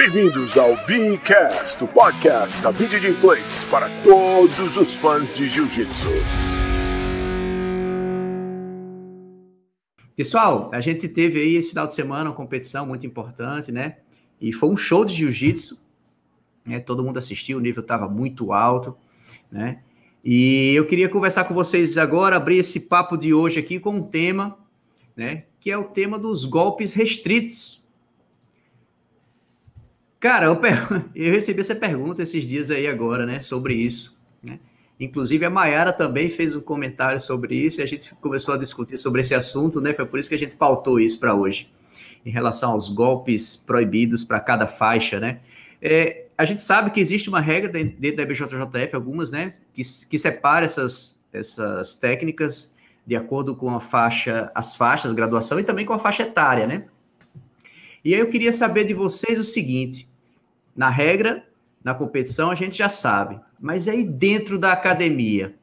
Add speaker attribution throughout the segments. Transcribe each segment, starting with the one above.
Speaker 1: Bem-vindos ao Beancast, o podcast da BJJ Place para todos os fãs de Jiu-Jitsu.
Speaker 2: Pessoal, a gente teve aí esse final de semana uma competição muito importante, né? E foi um show de Jiu-Jitsu. Né? Todo mundo assistiu, o nível estava muito alto, né? E eu queria conversar com vocês agora, abrir esse papo de hoje aqui com um tema, né? Que é o tema dos golpes restritos Cara, eu, eu, recebi essa pergunta esses dias aí agora, né, sobre isso. Né? Inclusive a Mayara também fez um comentário sobre isso e a gente começou a discutir sobre esse assunto, né? Foi por isso que a gente pautou isso para hoje, em relação aos golpes proibidos para cada faixa, né? É, a gente sabe que existe uma regra dentro da BJJF, algumas, né, que, que separa essas, essas técnicas de acordo com a faixa, as faixas, graduação e também com a faixa etária, né? E aí eu queria saber de vocês o seguinte: na regra, na competição, a gente já sabe. Mas aí dentro da academia,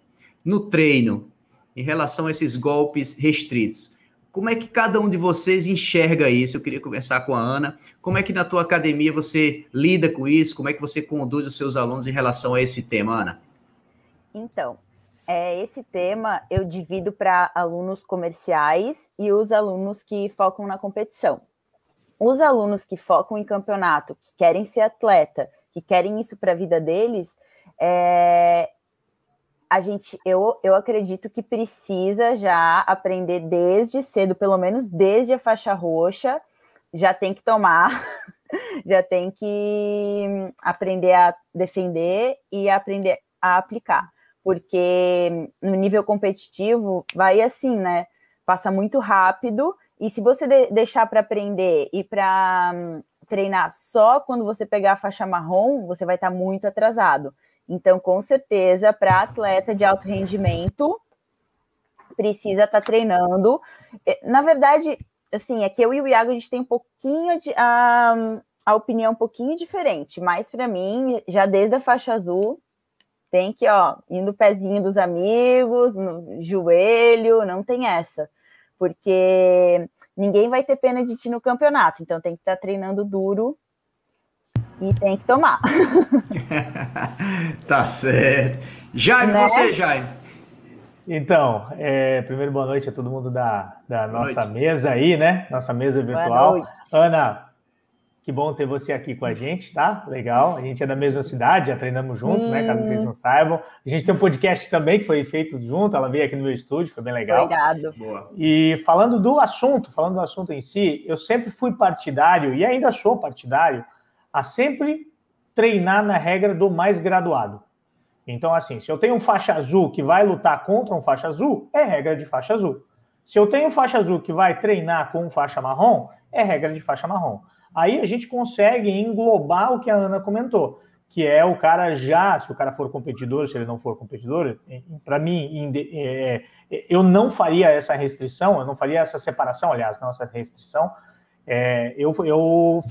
Speaker 2: no treino, em relação a esses golpes restritos, como é que cada um de vocês enxerga isso? Eu queria começar com a Ana. Como é que na tua academia você lida com isso? Como é que você conduz os seus alunos em relação a esse tema, Ana?
Speaker 3: Então, é, esse tema eu divido para alunos comerciais e os alunos que focam na competição os alunos que focam em campeonato, que querem ser atleta, que querem isso para a vida deles, é, a gente, eu, eu acredito que precisa já aprender desde cedo, pelo menos desde a faixa roxa, já tem que tomar, já tem que aprender a defender e aprender a aplicar, porque no nível competitivo vai assim, né? Passa muito rápido e se você de deixar para aprender e para um, treinar só quando você pegar a faixa marrom, você vai estar tá muito atrasado. Então, com certeza, para atleta de alto rendimento, precisa estar tá treinando. Na verdade, assim, é que eu e o Iago a gente tem um pouquinho de a, a opinião um pouquinho diferente, mas para mim, já desde a faixa azul, tem que, ó, indo pezinho dos amigos, no joelho, não tem essa porque ninguém vai ter pena de ti no campeonato, então tem que estar tá treinando duro e tem que tomar.
Speaker 2: tá certo. Jaime, né? você, Jaime.
Speaker 4: Então, é, primeiro boa noite a todo mundo da, da nossa mesa aí, né? Nossa mesa virtual. Ana, que bom ter você aqui com a gente, tá? Legal. A gente é da mesma cidade, já treinamos junto, hum. né? Caso vocês não saibam. A gente tem um podcast também que foi feito junto, ela veio aqui no meu estúdio, foi bem legal.
Speaker 3: Obrigado. Boa.
Speaker 4: E falando do assunto, falando do assunto em si, eu sempre fui partidário, e ainda sou partidário, a sempre treinar na regra do mais graduado. Então, assim, se eu tenho um faixa azul que vai lutar contra um faixa azul, é regra de faixa azul. Se eu tenho um faixa azul que vai treinar com um faixa marrom, é regra de faixa marrom. Aí a gente consegue englobar o que a Ana comentou, que é o cara já, se o cara for competidor, se ele não for competidor, para mim, é, é, eu não faria essa restrição, eu não faria essa separação, aliás, não essa restrição, é, eu,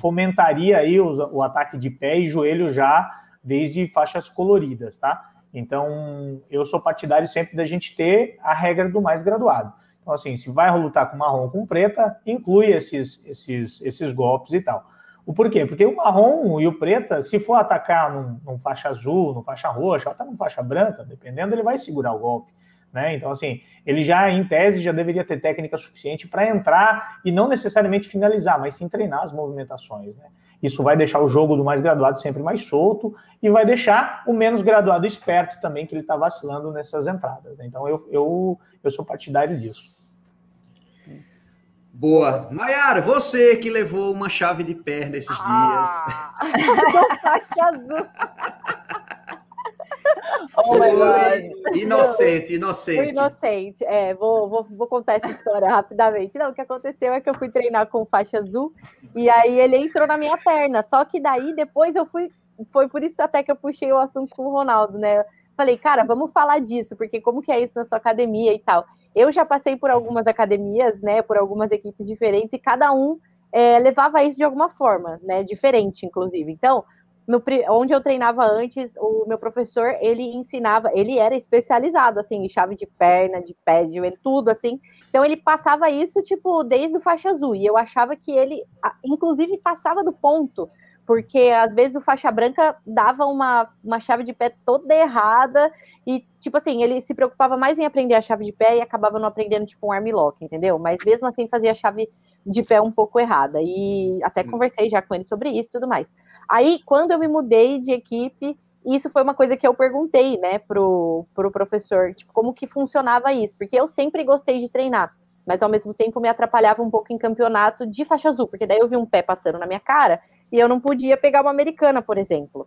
Speaker 4: fomentaria aí o, ataque de pé e joelho já desde faixas coloridas, tá? Então, eu sou partidário sempre da gente ter a regra do mais graduado. Então, assim, se vai lutar com marrom ou com preta, inclui esses, esses, esses golpes e tal. O porquê? Porque o marrom e o preta, se for atacar num, num faixa azul, num faixa roxa, ou até num faixa branca, dependendo, ele vai segurar o golpe. Né? Então, assim, ele já, em tese, já deveria ter técnica suficiente para entrar e não necessariamente finalizar, mas sim treinar as movimentações. Né? Isso vai deixar o jogo do mais graduado sempre mais solto e vai deixar o menos graduado esperto também, que ele está vacilando nessas entradas. Né? Então, eu, eu, eu sou partidário disso.
Speaker 2: Boa. Maiara, você que levou uma chave de perna esses ah. dias. Faixa azul. Oh. Inocente, inocente. Fui
Speaker 5: inocente. É, vou, vou, vou contar essa história rapidamente. Não, o que aconteceu é que eu fui treinar com faixa azul e aí ele entrou na minha perna. Só que daí depois eu fui. Foi por isso até que eu puxei o assunto com o Ronaldo, né? Falei, cara, vamos falar disso, porque como que é isso na sua academia e tal. Eu já passei por algumas academias, né, por algumas equipes diferentes, e cada um é, levava isso de alguma forma, né, diferente, inclusive. Então, no, onde eu treinava antes, o meu professor, ele ensinava, ele era especializado, assim, em chave de perna, de pé, de tudo, assim. Então, ele passava isso, tipo, desde o faixa azul, e eu achava que ele, inclusive, passava do ponto, porque às vezes o faixa branca dava uma, uma chave de pé toda errada e, tipo assim, ele se preocupava mais em aprender a chave de pé e acabava não aprendendo, tipo, um arm lock, entendeu? Mas mesmo assim fazia a chave de pé um pouco errada. E até hum. conversei já com ele sobre isso e tudo mais. Aí, quando eu me mudei de equipe, isso foi uma coisa que eu perguntei, né, pro, pro professor, tipo, como que funcionava isso? Porque eu sempre gostei de treinar, mas ao mesmo tempo me atrapalhava um pouco em campeonato de faixa azul, porque daí eu vi um pé passando na minha cara e eu não podia pegar uma americana, por exemplo.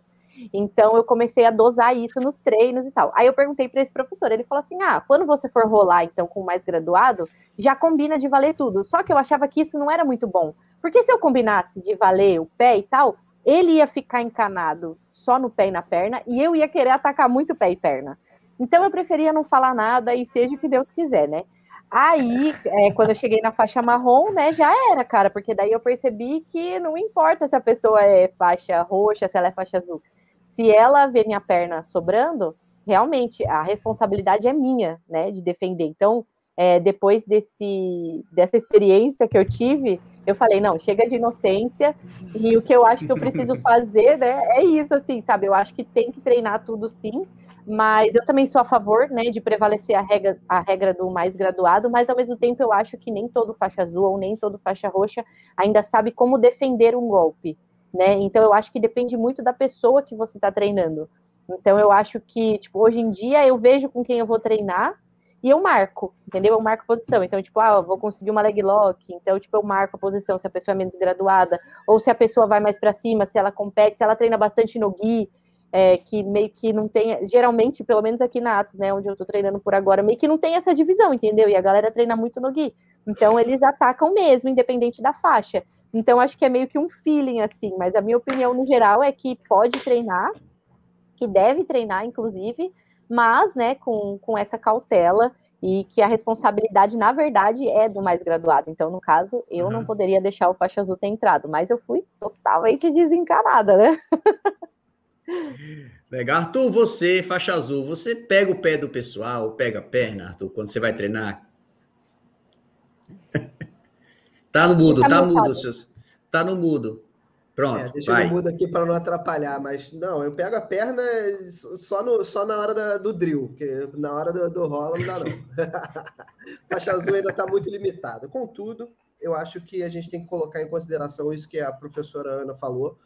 Speaker 5: Então eu comecei a dosar isso nos treinos e tal. Aí eu perguntei para esse professor, ele falou assim: "Ah, quando você for rolar então com mais graduado, já combina de valer tudo". Só que eu achava que isso não era muito bom. Porque se eu combinasse de valer o pé e tal, ele ia ficar encanado só no pé e na perna e eu ia querer atacar muito pé e perna. Então eu preferia não falar nada e seja o que Deus quiser, né? Aí, é, quando eu cheguei na faixa marrom, né, já era, cara, porque daí eu percebi que não importa se a pessoa é faixa roxa, se ela é faixa azul. Se ela vê minha perna sobrando, realmente a responsabilidade é minha, né, de defender. Então, é, depois desse, dessa experiência que eu tive, eu falei, não, chega de inocência, e o que eu acho que eu preciso fazer, né, é isso, assim, sabe? Eu acho que tem que treinar tudo sim, mas eu também sou a favor, né, de prevalecer a regra, a regra do mais graduado, mas ao mesmo tempo eu acho que nem todo faixa azul ou nem todo faixa roxa ainda sabe como defender um golpe, né? Então eu acho que depende muito da pessoa que você está treinando. Então eu acho que, tipo, hoje em dia eu vejo com quem eu vou treinar, e eu marco, entendeu? Eu marco posição. Então, tipo, ah, vou conseguir uma leg lock, então, tipo, eu marco a posição se a pessoa é menos graduada, ou se a pessoa vai mais para cima, se ela compete, se ela treina bastante no gui, é, que meio que não tem, geralmente, pelo menos aqui na Atos, né, onde eu tô treinando por agora, meio que não tem essa divisão, entendeu? E a galera treina muito no gui. Então, eles atacam mesmo, independente da faixa. Então, acho que é meio que um feeling, assim, mas a minha opinião no geral é que pode treinar, que deve treinar, inclusive, mas, né, com, com essa cautela e que a responsabilidade, na verdade, é do mais graduado. Então, no caso, eu uhum. não poderia deixar o faixa azul ter entrado, mas eu fui totalmente desencanada, né?
Speaker 2: Legal. Arthur, você, faixa azul, você pega o pé do pessoal, pega a perna, Arthur, quando você vai treinar? tá no mudo, tá, tá mudo, seus. Tá no mudo. Pronto. É,
Speaker 6: deixa vai. eu mudo aqui para não atrapalhar, mas não, eu pego a perna só, no, só na hora da, do drill, porque na hora do, do rola não dá, não. Faixa azul ainda está muito limitada. Contudo, eu acho que a gente tem que colocar em consideração isso que a professora Ana falou,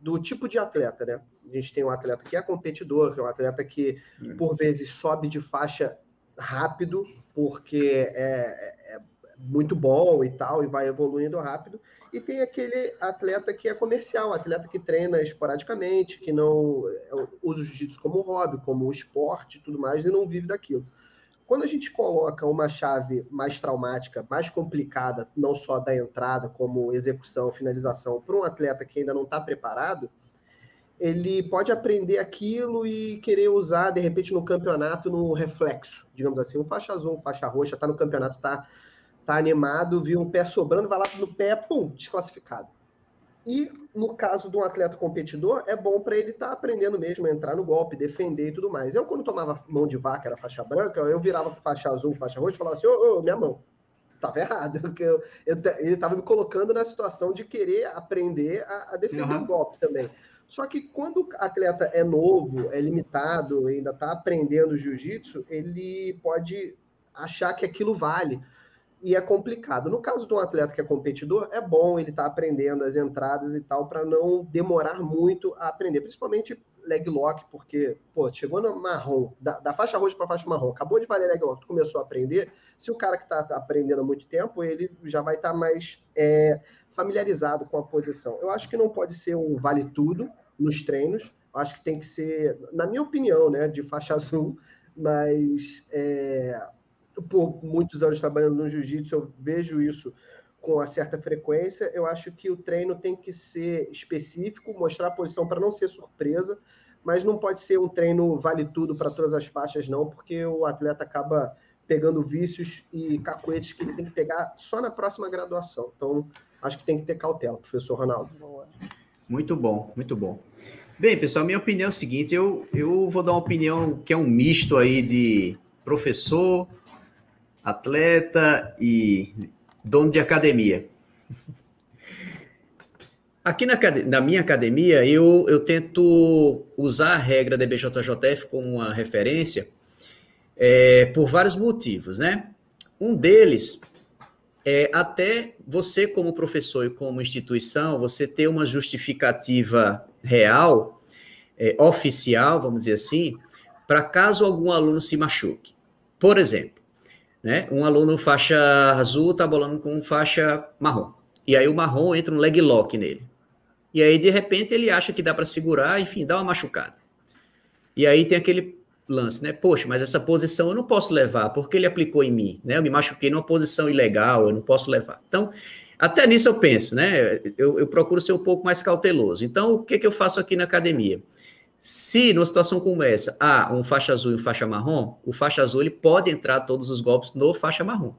Speaker 6: do tipo de atleta, né? A gente tem um atleta que é competidor, que é um atleta que, hum. por vezes, sobe de faixa rápido, porque é, é muito bom e tal, e vai evoluindo rápido e tem aquele atleta que é comercial, atleta que treina esporadicamente, que não é, usa o jiu-jitsu como hobby, como esporte e tudo mais, e não vive daquilo. Quando a gente coloca uma chave mais traumática, mais complicada, não só da entrada, como execução, finalização, para um atleta que ainda não está preparado, ele pode aprender aquilo e querer usar, de repente, no campeonato, no reflexo, digamos assim. Um faixa azul, um faixa roxa, está no campeonato, está tá animado, viu um pé sobrando, vai lá no pé, pum, desclassificado. E no caso de um atleta competidor, é bom para ele estar tá aprendendo mesmo a entrar no golpe, defender e tudo mais. Eu, quando tomava mão de vaca, era faixa branca, eu virava faixa azul, faixa roxa e falava assim: ô, ô, minha mão, tava errado, porque eu, eu, ele estava me colocando na situação de querer aprender a, a defender uhum. o golpe também. Só que quando o atleta é novo, é limitado, ainda está aprendendo jiu-jitsu, ele pode achar que aquilo vale e é complicado. No caso de um atleta que é competidor, é bom ele estar tá aprendendo as entradas e tal, para não demorar muito a aprender, principalmente leg lock, porque, pô, chegou no marrom, da, da faixa roxa para faixa marrom, acabou de valer leg lock, começou a aprender, se o cara que está tá aprendendo há muito tempo, ele já vai estar tá mais é, familiarizado com a posição. Eu acho que não pode ser um vale tudo nos treinos, eu acho que tem que ser, na minha opinião, né, de faixa azul, mas é, por muitos anos trabalhando no jiu-jitsu, eu vejo isso com certa frequência. Eu acho que o treino tem que ser específico, mostrar a posição para não ser surpresa, mas não pode ser um treino vale tudo para todas as faixas, não, porque o atleta acaba pegando vícios e cacuetes que ele tem que pegar só na próxima graduação. Então, acho que tem que ter cautela, professor Ronaldo.
Speaker 2: Muito bom, muito bom. Bem, pessoal, minha opinião é o seguinte: eu, eu vou dar uma opinião que é um misto aí de professor, atleta e dono de academia. Aqui na, na, minha academia, eu, eu tento usar a regra da BJJF como uma referência é, por vários motivos, né? Um deles é até você, como professor e como instituição, você ter uma justificativa real, é, oficial, vamos dizer assim, para caso algum aluno se machuque. Por exemplo, né, um aluno faixa azul está bolando com faixa marrom. E aí o marrom entra um leg lock nele. E aí, de repente, ele acha que dá para segurar, enfim, dá uma machucada. E aí tem aquele lance, né? Poxa, mas essa posição eu não posso levar, porque ele aplicou em mim, né? Eu me machuquei numa posição ilegal, eu não posso levar. Então, até nisso eu penso, né? Eu, eu procuro ser um pouco mais cauteloso. Então, o que, que eu faço aqui na academia? Se numa situação como essa, há um faixa azul e um faixa marrom, o faixa azul ele pode entrar todos os golpes no faixa marrom.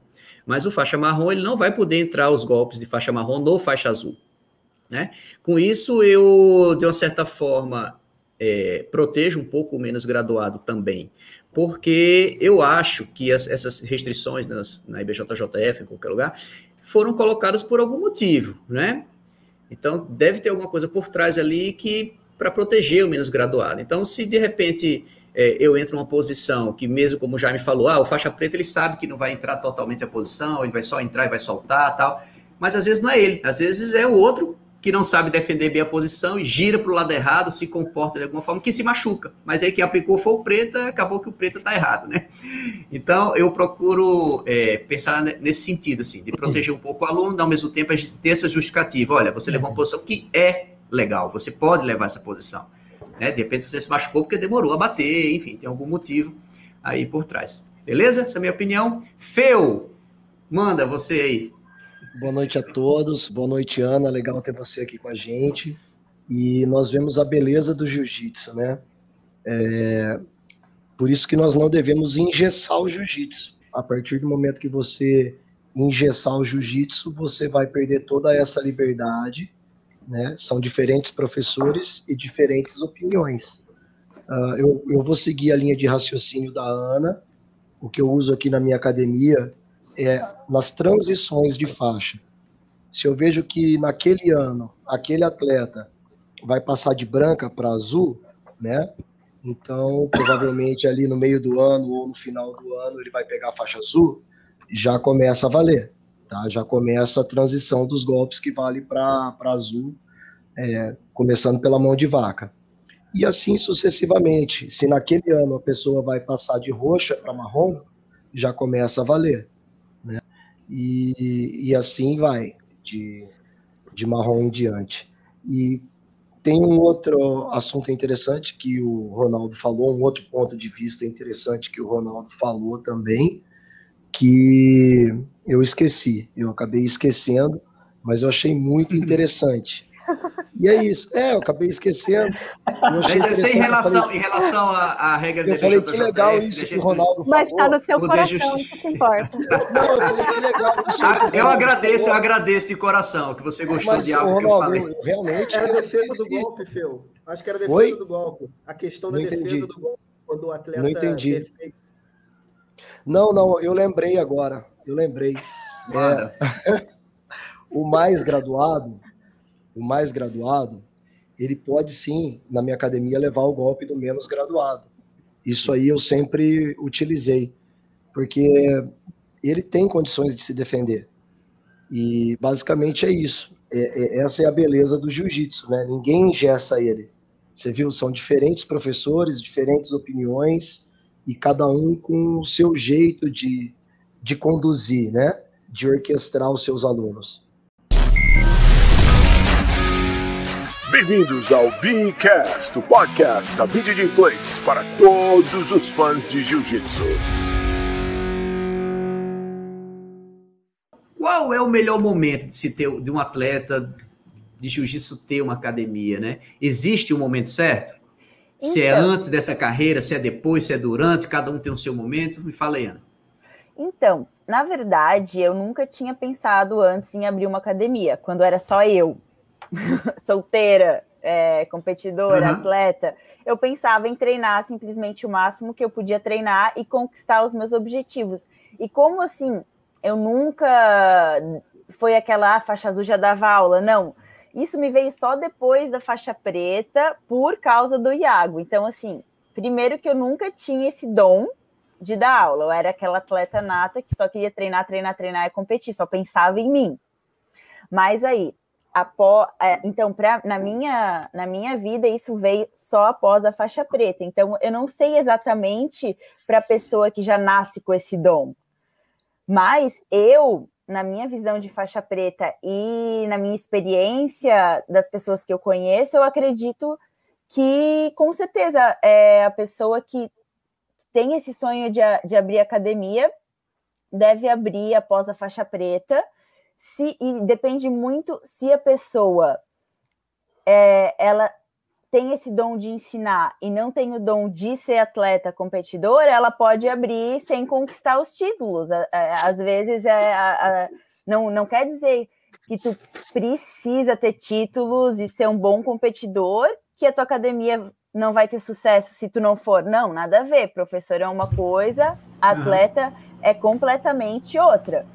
Speaker 2: Mas o faixa marrom ele não vai poder entrar os golpes de faixa marrom no faixa azul. Né? Com isso, eu, de uma certa forma, é, protejo um pouco menos graduado também, porque eu acho que as, essas restrições nas, na IBJJF, em qualquer lugar, foram colocadas por algum motivo, né? Então, deve ter alguma coisa por trás ali que para proteger o menos graduado. Então, se de repente é, eu entro numa posição que, mesmo como o Jaime falou, ah, o faixa preta ele sabe que não vai entrar totalmente a posição, ele vai só entrar e vai soltar tal, mas às vezes não é ele, às vezes é o outro que não sabe defender bem a posição e gira para o lado errado, se comporta de alguma forma, que se machuca. Mas aí quem aplicou foi o preta, acabou que o preta está errado, né? Então, eu procuro é, pensar nesse sentido, assim, de proteger um pouco o aluno, ao mesmo tempo a gente ter essa justificativa. Olha, você levou uma posição que é legal, você pode levar essa posição. Né? De repente você se machucou porque demorou a bater, enfim, tem algum motivo aí por trás. Beleza? Essa é a minha opinião. Feu, manda você aí.
Speaker 7: Boa noite a todos. Boa noite, Ana. Legal ter você aqui com a gente. E nós vemos a beleza do jiu-jitsu, né? É... Por isso que nós não devemos engessar o jiu-jitsu. A partir do momento que você engessar o jiu-jitsu, você vai perder toda essa liberdade, né? São diferentes professores e diferentes opiniões. Uh, eu, eu vou seguir a linha de raciocínio da Ana. O que eu uso aqui na minha academia é nas transições de faixa. Se eu vejo que naquele ano aquele atleta vai passar de branca para azul, né? Então, provavelmente ali no meio do ano ou no final do ano ele vai pegar a faixa azul, já começa a valer, tá? Já começa a transição dos golpes que vale para azul, é, começando pela mão de vaca. E assim sucessivamente. Se naquele ano a pessoa vai passar de roxa para marrom, já começa a valer. E, e assim vai, de, de marrom em diante. E tem um outro assunto interessante que o Ronaldo falou, um outro ponto de vista interessante que o Ronaldo falou também, que eu esqueci, eu acabei esquecendo, mas eu achei muito interessante. E é isso. É, eu acabei esquecendo. Eu
Speaker 2: Deve ser em relação, falei, em relação à, à regra
Speaker 7: Eu falei que legal isso que o Ronaldo
Speaker 5: Mas falou. Mas está no seu coração, isso que importa. Não, eu falei
Speaker 2: que legal isso. Ah, eu agradeço, eu agradeço de coração que você gostou Mas, de algo Ronaldo, que eu falei.
Speaker 6: Eu, realmente. Era a defesa do golpe, Phil. Acho que era a defesa Oi? do golpe. A questão da não defesa entendi. do golpe. Quando o atleta.
Speaker 7: Não entendi. Não, não, eu lembrei agora. Eu lembrei. É, o mais graduado o mais graduado, ele pode sim, na minha academia, levar o golpe do menos graduado. Isso aí eu sempre utilizei, porque ele tem condições de se defender. E basicamente é isso. É, é, essa é a beleza do jiu-jitsu, né? Ninguém ingessa ele. Você viu? São diferentes professores, diferentes opiniões, e cada um com o seu jeito de, de conduzir, né? De orquestrar os seus alunos.
Speaker 1: Bem-vindos ao Beancast, o podcast da BJJ Place para todos os fãs de Jiu-Jitsu.
Speaker 2: Qual é o melhor momento de se ter de um atleta de Jiu-Jitsu ter uma academia, né? Existe um momento certo? Então, se é então. antes dessa carreira, se é depois, se é durante, cada um tem o seu momento. Me fala aí, Ana.
Speaker 3: Então, na verdade, eu nunca tinha pensado antes em abrir uma academia, quando era só eu. solteira, é, competidora, uhum. atleta, eu pensava em treinar simplesmente o máximo que eu podia treinar e conquistar os meus objetivos. E como assim, eu nunca foi aquela ah, faixa azul já dava aula, não. isso me veio só depois da faixa preta, por causa do Iago. Então, assim, primeiro que eu nunca tinha esse dom de dar aula. Eu era aquela atleta nata que só queria treinar, treinar, treinar e competir, só pensava em mim. Mas aí, após, é, então, pra, na, minha, na minha vida, isso veio só após a faixa preta. Então, eu não sei exatamente para a pessoa que já nasce com esse dom. Mas eu, na minha visão de faixa preta e na minha experiência das pessoas que eu conheço, eu acredito que, com certeza, é a pessoa que tem esse sonho de, de abrir academia deve abrir após a faixa preta se e depende muito se a pessoa é, ela tem esse dom de ensinar e não tem o dom de ser atleta competidor, ela pode abrir sem conquistar os títulos. Às vezes é, não, não quer dizer que tu precisa ter títulos e ser um bom competidor, que a tua academia não vai ter sucesso se tu não for. Não, nada a ver. Professor é uma coisa, atleta uhum. é completamente outra.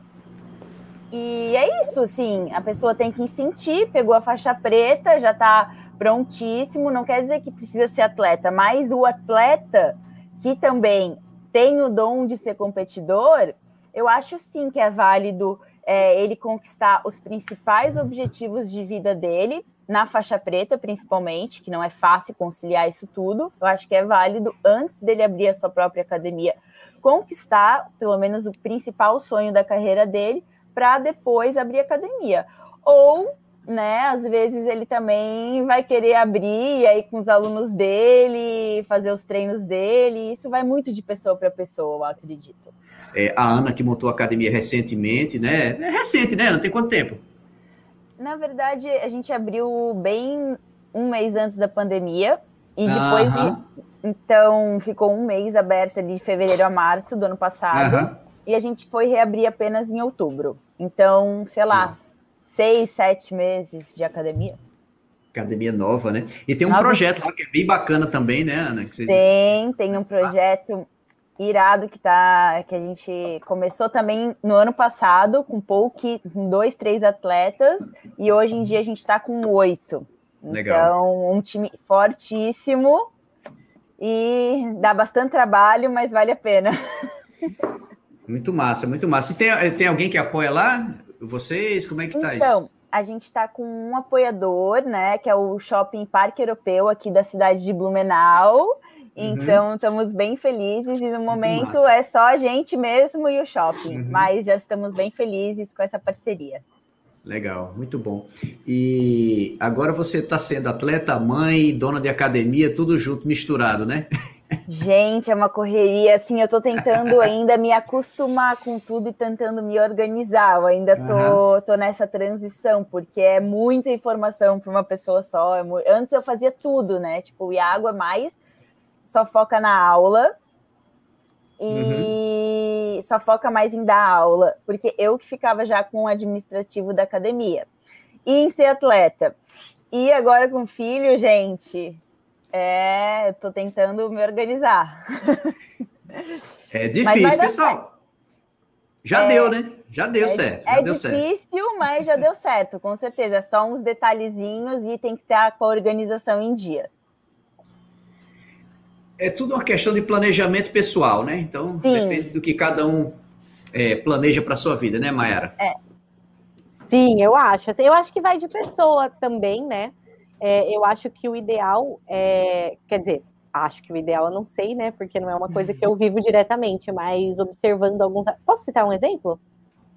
Speaker 3: E é isso, assim, a pessoa tem que sentir, pegou a faixa preta, já está prontíssimo, não quer dizer que precisa ser atleta, mas o atleta que também tem o dom de ser competidor, eu acho sim que é válido é, ele conquistar os principais objetivos de vida dele, na faixa preta, principalmente, que não é fácil conciliar isso tudo. Eu acho que é válido, antes dele abrir a sua própria academia, conquistar pelo menos o principal sonho da carreira dele, para depois abrir academia. Ou, né, às vezes ele também vai querer abrir aí com os alunos dele, fazer os treinos dele. Isso vai muito de pessoa para pessoa, eu acredito.
Speaker 2: É, a Ana, que montou a academia recentemente, né? É recente, né? Não tem quanto tempo?
Speaker 3: Na verdade, a gente abriu bem um mês antes da pandemia. E depois, então, ficou um mês aberta de fevereiro a março do ano passado. E a gente foi reabrir apenas em outubro. Então, sei lá, Sim. seis, sete meses de academia.
Speaker 2: Academia nova, né? E tem um Nova... projeto lá que é bem bacana também, né, Ana?
Speaker 3: Vocês... Tem, tem um projeto irado que tá que a gente começou também no ano passado com pouco, com dois, três atletas e hoje em dia a gente está com oito. Legal. Então um time fortíssimo e dá bastante trabalho, mas vale a pena.
Speaker 2: Muito massa, muito massa. E tem, tem alguém que apoia lá? Vocês? Como é que tá
Speaker 3: então,
Speaker 2: isso?
Speaker 3: Então, a gente está com um apoiador, né? Que é o Shopping Parque Europeu aqui da cidade de Blumenau. Uhum. Então, uhum. estamos bem felizes e no momento é só a gente mesmo e o shopping, uhum. mas já estamos bem felizes com essa parceria.
Speaker 2: Legal, muito bom. E agora você está sendo atleta, mãe, dona de academia, tudo junto, misturado, né?
Speaker 3: Gente, é uma correria, assim, eu estou tentando ainda me acostumar com tudo e tentando me organizar. Eu ainda tô, uhum. tô nessa transição, porque é muita informação para uma pessoa só. É. Antes eu fazia tudo, né? Tipo, o Iago é mais só foca na aula e uhum. Só foca mais em dar aula, porque eu que ficava já com o administrativo da academia e em ser atleta. E agora com filho, gente, é, tô tentando me organizar.
Speaker 2: É difícil, pessoal. Já é, deu, né? Já deu é, certo. Já
Speaker 3: é
Speaker 2: deu
Speaker 3: difícil, certo. mas já deu certo, com certeza. É só uns detalhezinhos e tem que com a organização em dia
Speaker 2: é tudo uma questão de planejamento pessoal, né? Então, Sim. depende do que cada um é, planeja para sua vida, né, Mayara?
Speaker 5: É. Sim, eu acho. Assim, eu acho que vai de pessoa também, né? É, eu acho que o ideal é. Quer dizer, acho que o ideal eu não sei, né? Porque não é uma coisa que eu vivo diretamente, mas observando alguns. Posso citar um exemplo?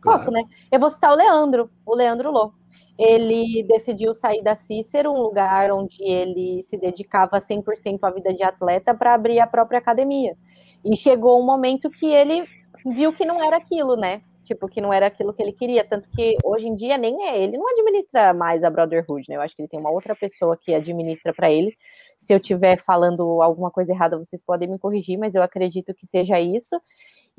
Speaker 5: Claro. Posso, né? Eu vou citar o Leandro, o Leandro Lô ele decidiu sair da Cícero, um lugar onde ele se dedicava 100% à vida de atleta, para abrir a própria academia. E chegou um momento que ele viu que não era aquilo, né? Tipo, que não era aquilo que ele queria. Tanto que hoje em dia nem é ele, não administra mais a Brotherhood, né? Eu acho que ele tem uma outra pessoa que administra para ele. Se eu estiver falando alguma coisa errada, vocês podem me corrigir, mas eu acredito que seja isso.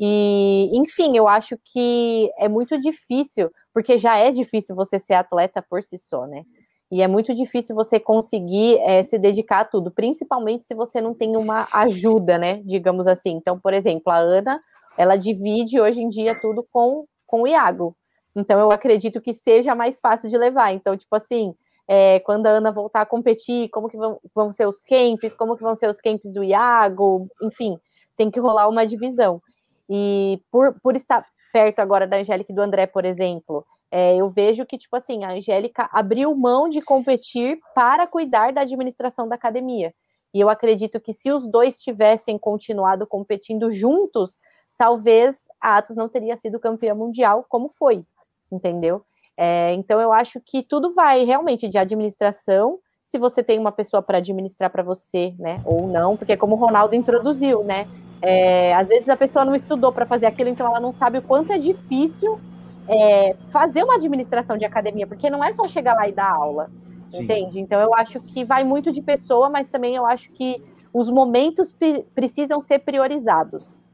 Speaker 5: E, enfim, eu acho que é muito difícil, porque já é difícil você ser atleta por si só, né? E é muito difícil você conseguir é, se dedicar a tudo, principalmente se você não tem uma ajuda, né? Digamos assim. Então, por exemplo, a Ana, ela divide hoje em dia tudo com, com o Iago. Então, eu acredito que seja mais fácil de levar. Então, tipo assim, é, quando a Ana voltar a competir, como que vão, vão ser os camps, como que vão ser os camps do Iago, enfim, tem que rolar uma divisão. E por, por estar perto agora da Angélica e do André, por exemplo, é, eu vejo que, tipo assim, a Angélica abriu mão de competir para cuidar da administração da academia. E eu acredito que se os dois tivessem continuado competindo juntos, talvez a Atos não teria sido campeã mundial como foi, entendeu? É, então eu acho que tudo vai realmente de administração, se você tem uma pessoa para administrar para você, né? Ou não, porque como o Ronaldo introduziu, né? É, às vezes a pessoa não estudou para fazer aquilo, então ela não sabe o quanto é difícil é, fazer uma administração de academia, porque não é só chegar lá e dar aula, Sim. entende? Então eu acho que vai muito de pessoa, mas também eu acho que os momentos precisam ser priorizados.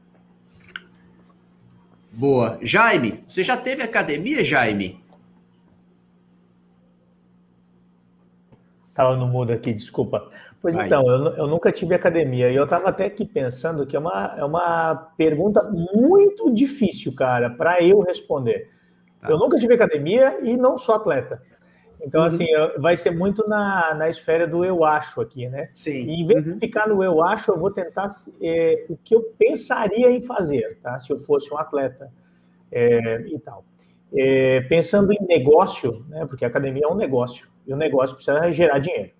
Speaker 2: Boa. Jaime, você já teve academia, Jaime?
Speaker 4: Estava no mudo aqui, desculpa. Pois Vai. então, eu, eu, nunca tive academia e eu estava até aqui pensando que é uma, é uma pergunta muito difícil, cara, para eu responder. Tá. Eu nunca tive academia e não sou atleta. Então, uhum. assim, vai ser muito na, na esfera do eu acho aqui, né?
Speaker 2: Sim.
Speaker 4: E em vez uhum. de ficar no eu acho, eu vou tentar é, o que eu pensaria em fazer, tá? Se eu fosse um atleta é, e tal. É, pensando em negócio, né? Porque a academia é um negócio e o negócio precisa gerar dinheiro.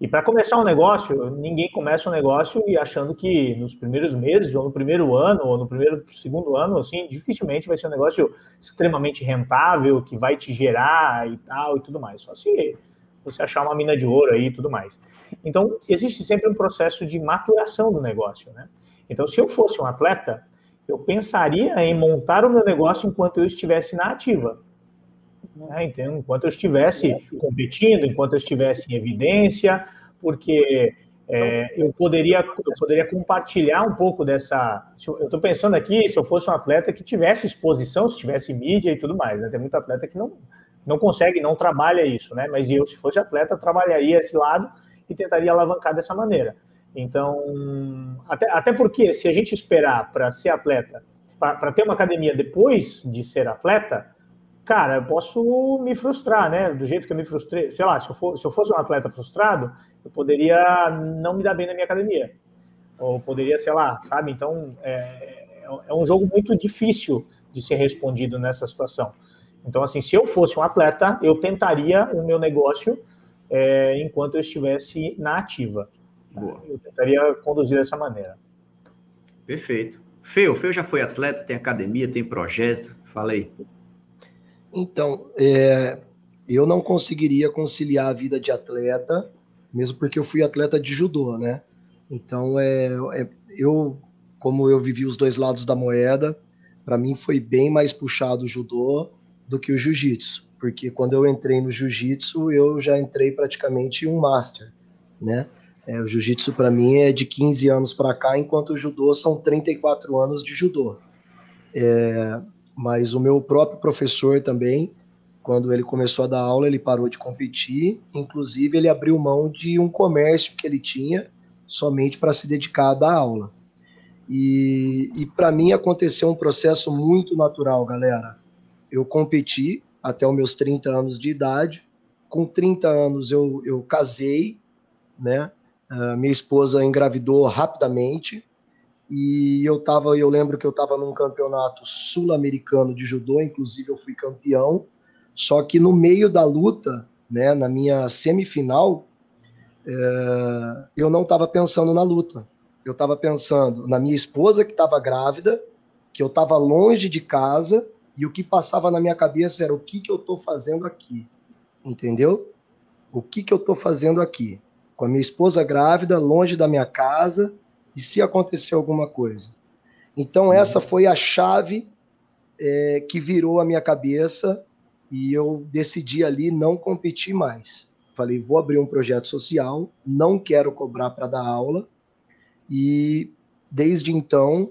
Speaker 4: E para começar um negócio, ninguém começa um negócio e achando que nos primeiros meses, ou no primeiro ano, ou no primeiro, segundo ano, assim, dificilmente vai ser um negócio extremamente rentável, que vai te gerar e tal e tudo mais. Só se você achar uma mina de ouro aí e tudo mais. Então, existe sempre um processo de maturação do negócio, né? Então, se eu fosse um atleta, eu pensaria em montar o meu negócio enquanto eu estivesse na ativa. Né? Então, enquanto eu estivesse competindo, enquanto eu estivesse em evidência, porque é, eu, poderia, eu poderia compartilhar um pouco dessa. Eu estou pensando aqui se eu fosse um atleta que tivesse exposição, se tivesse mídia e tudo mais. Né? Tem muito atleta que não, não consegue, não trabalha isso, né? Mas eu, se fosse atleta, trabalharia esse lado e tentaria alavancar dessa maneira. Então, até, até porque se a gente esperar para ser atleta, para ter uma academia depois de ser atleta, cara, eu posso me frustrar, né? Do jeito que eu me frustrei, sei lá, se eu, for, se eu fosse um atleta frustrado, eu poderia não me dar bem na minha academia. Ou poderia, sei lá, sabe? Então, é, é um jogo muito difícil de ser respondido nessa situação. Então, assim, se eu fosse um atleta, eu tentaria o meu negócio é, enquanto eu estivesse na ativa. Tá? Eu tentaria conduzir dessa maneira.
Speaker 2: Perfeito. Feu, Feu já foi atleta, tem academia, tem projeto. Fala aí.
Speaker 7: Então, é, eu não conseguiria conciliar a vida de atleta, mesmo porque eu fui atleta de judô, né? Então, é, é eu, como eu vivi os dois lados da moeda, para mim foi bem mais puxado o judô do que o jiu-jitsu, porque quando eu entrei no jiu-jitsu, eu já entrei praticamente um master, né? É, o jiu-jitsu para mim é de 15 anos para cá, enquanto o judô são 34 anos de judô. É, mas o meu próprio professor também, quando ele começou a dar aula, ele parou de competir, inclusive ele abriu mão de um comércio que ele tinha somente para se dedicar a dar aula. E, e para mim aconteceu um processo muito natural, galera. Eu competi até os meus 30 anos de idade. Com 30 anos eu, eu casei, né? Minha esposa engravidou rapidamente e eu tava, eu lembro que eu estava num campeonato sul-americano de judô, inclusive eu fui campeão. Só que no meio da luta, né, na minha semifinal, é, eu não estava pensando na luta. Eu estava pensando na minha esposa que estava grávida, que eu estava longe de casa e o que passava na minha cabeça era o que, que eu estou fazendo aqui, entendeu? O que, que eu estou fazendo aqui? Com a minha esposa grávida, longe da minha casa, e se acontecer alguma coisa. Então, uhum. essa foi a chave é, que virou a minha cabeça e eu decidi ali não competir mais. Falei, vou abrir um projeto social, não quero cobrar para dar aula. E desde então,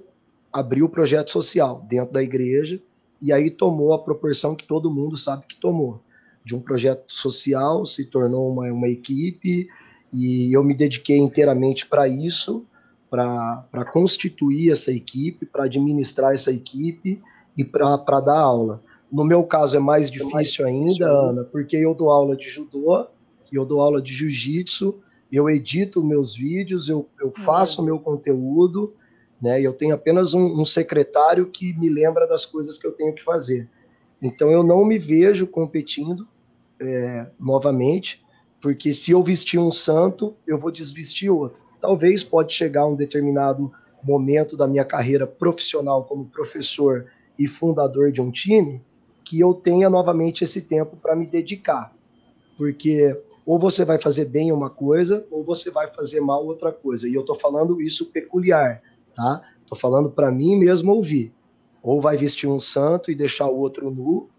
Speaker 7: abri o projeto social dentro da igreja e aí tomou a proporção que todo mundo sabe que tomou. De um projeto social se tornou uma, uma equipe e eu me dediquei inteiramente para isso para constituir essa equipe, para administrar essa equipe e para dar aula. No meu caso é mais difícil ainda, Ana, porque eu dou aula de judô e eu dou aula de jiu-jitsu, eu edito meus vídeos, eu, eu faço o meu conteúdo, né? Eu tenho apenas um, um, secretário que me lembra das coisas que eu tenho que fazer. Então eu não me vejo competindo é, novamente, porque se eu vestir um santo, eu vou desvestir outro. Talvez pode chegar um determinado momento da minha carreira profissional como professor e fundador de um time que eu tenha novamente esse tempo para me dedicar. Porque ou você vai fazer bem uma coisa, ou você vai fazer mal outra coisa. E eu estou falando isso peculiar, tá? Estou falando para mim mesmo ouvir. Ou vai vestir um santo e deixar o outro nu,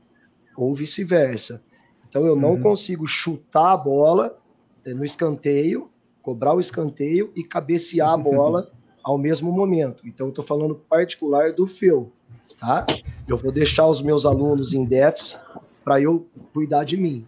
Speaker 7: ou vice-versa. Então eu não uhum. consigo chutar a bola eh, no escanteio, cobrar o escanteio e cabecear a bola ao mesmo momento. Então eu estou falando particular do FEU, tá? Eu vou deixar os meus alunos em déficit para eu cuidar de mim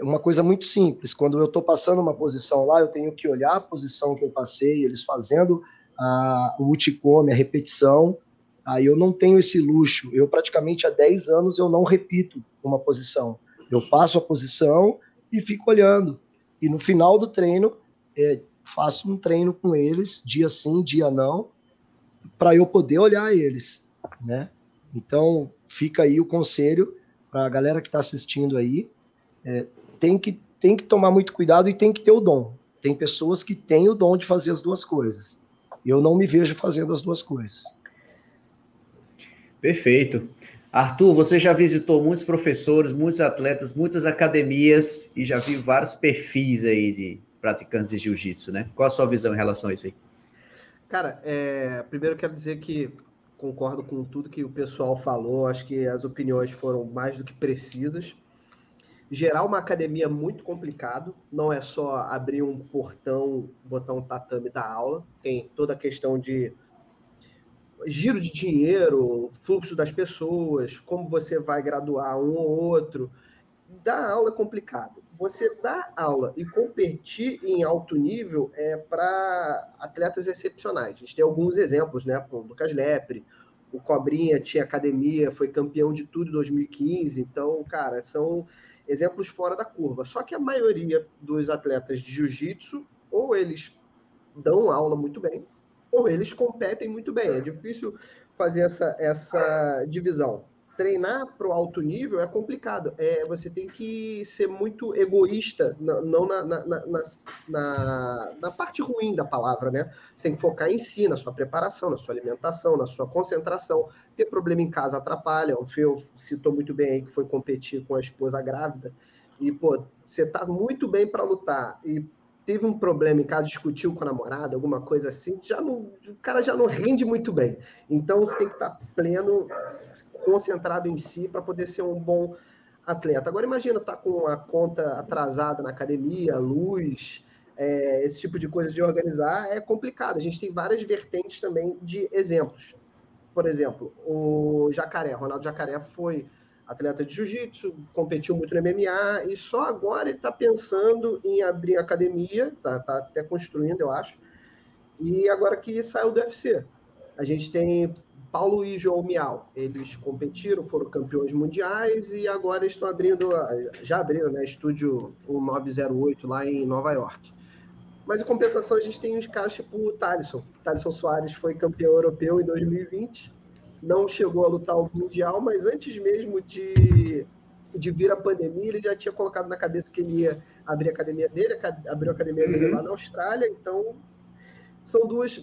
Speaker 7: uma coisa muito simples. Quando eu estou passando uma posição lá, eu tenho que olhar a posição que eu passei, eles fazendo a, o uticome, a repetição. Aí eu não tenho esse luxo. Eu praticamente há 10 anos eu não repito uma posição. Eu passo a posição e fico olhando. E no final do treino, é, faço um treino com eles, dia sim, dia não, para eu poder olhar eles, né? Então, fica aí o conselho para a galera que está assistindo aí. É, tem que, tem que tomar muito cuidado e tem que ter o dom. Tem pessoas que têm o dom de fazer as duas coisas. Eu não me vejo fazendo as duas coisas.
Speaker 2: Perfeito. Arthur, você já visitou muitos professores, muitos atletas, muitas academias e já viu vários perfis aí de praticantes de jiu-jitsu, né? Qual a sua visão em relação a isso aí?
Speaker 6: Cara, é, primeiro quero dizer que concordo com tudo que o pessoal falou, acho que as opiniões foram mais do que precisas. Gerar uma academia é muito complicado, não é só abrir um portão, botar um tatame da aula, tem toda a questão de giro de dinheiro, fluxo das pessoas, como você vai graduar um ou outro. Dar aula é complicado. Você dar aula e competir em alto nível é para atletas excepcionais. A gente tem alguns exemplos, né? O Lucas Lepre, o Cobrinha tinha academia, foi campeão de tudo em 2015. Então, cara, são exemplos fora da curva. Só que a maioria dos atletas de jiu-jitsu, ou eles dão aula muito bem, ou eles competem muito bem. É difícil fazer essa, essa divisão. Treinar para o alto nível é complicado. É, você tem que ser muito egoísta, não na, na, na, na, na parte ruim da palavra, né? Você tem que focar em si, na sua preparação, na sua alimentação, na sua concentração. Ter problema em casa atrapalha. O Fio citou muito bem aí que foi competir com a esposa grávida. E, pô, você tá muito bem para lutar e teve um problema em casa, discutiu com a namorada, alguma coisa assim, já não, o cara já não rende muito bem. Então você tem que estar tá pleno, concentrado em si para poder ser um bom atleta. Agora imagina estar tá com a conta atrasada na academia, luz, é, esse tipo de coisa de organizar é complicado. A gente tem várias vertentes também de exemplos. Por exemplo, o Jacaré, Ronaldo Jacaré foi atleta de jiu-jitsu, competiu muito no MMA e só agora ele está pensando em abrir academia, está tá até construindo, eu acho, e agora que saiu do UFC. A gente tem Paulo e João Miau, eles competiram, foram campeões mundiais e agora estão abrindo, já abriram, né, estúdio 1908 lá em Nova York. Mas em compensação a gente tem uns caras tipo o Thaleson. Thaleson Soares foi campeão europeu em 2020, não chegou a lutar o Mundial, mas antes mesmo de, de vir a pandemia, ele já tinha colocado na cabeça que ele ia abrir a academia dele, abriu a academia dele lá na Austrália, então são duas,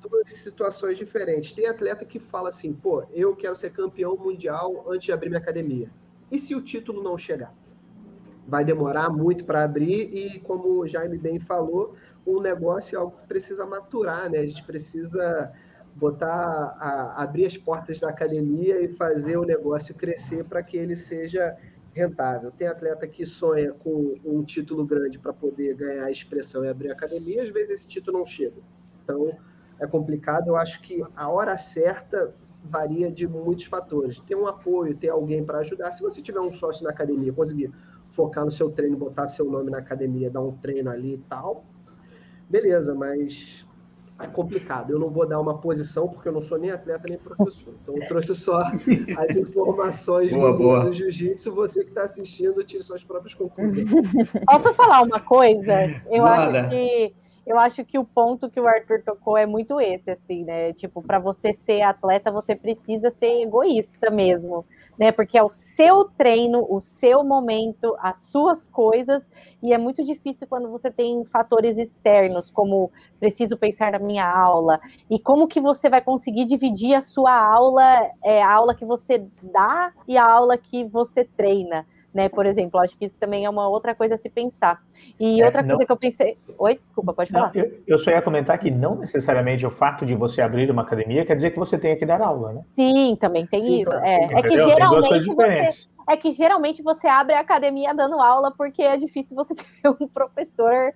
Speaker 6: duas situações diferentes. Tem atleta que fala assim, pô, eu quero ser campeão mundial antes de abrir minha academia. E se o título não chegar? Vai demorar muito para abrir e, como o Jaime bem falou, o negócio é algo que precisa maturar, né? A gente precisa botar, a, abrir as portas da academia e fazer o negócio crescer para que ele seja rentável. Tem atleta que sonha com um título grande para poder ganhar expressão e abrir academia, às vezes esse título não chega. Então, é complicado. Eu acho que a hora certa varia de muitos fatores. Ter um apoio, ter alguém para ajudar. Se você tiver um sócio na academia, conseguir focar no seu treino, botar seu nome na academia, dar um treino ali e tal, beleza, mas é complicado. Eu não vou dar uma posição porque eu não sou nem atleta nem professor. Então eu trouxe só as informações boa, do, boa. do jiu-jitsu. Você que está assistindo, tire suas próprias conclusões.
Speaker 5: Posso falar uma coisa? Eu Nada. acho que eu acho que o ponto que o Arthur tocou é muito esse, assim, né? Tipo, para você ser atleta, você precisa ser egoísta mesmo né? Porque é o seu treino, o seu momento, as suas coisas, e é muito difícil quando você tem fatores externos, como preciso pensar na minha aula, e como que você vai conseguir dividir a sua aula, é, a aula que você dá e a aula que você treina né? Por exemplo, acho que isso também é uma outra coisa a se pensar. E é, outra coisa que eu pensei. Oi, desculpa, pode falar.
Speaker 4: Não, eu, eu, só ia comentar que não necessariamente o fato de você abrir uma academia quer dizer que você tenha que dar aula, né?
Speaker 5: Sim, também tem Sim, isso. é, é que geralmente você. É que geralmente você abre a academia dando aula porque é difícil você ter um professor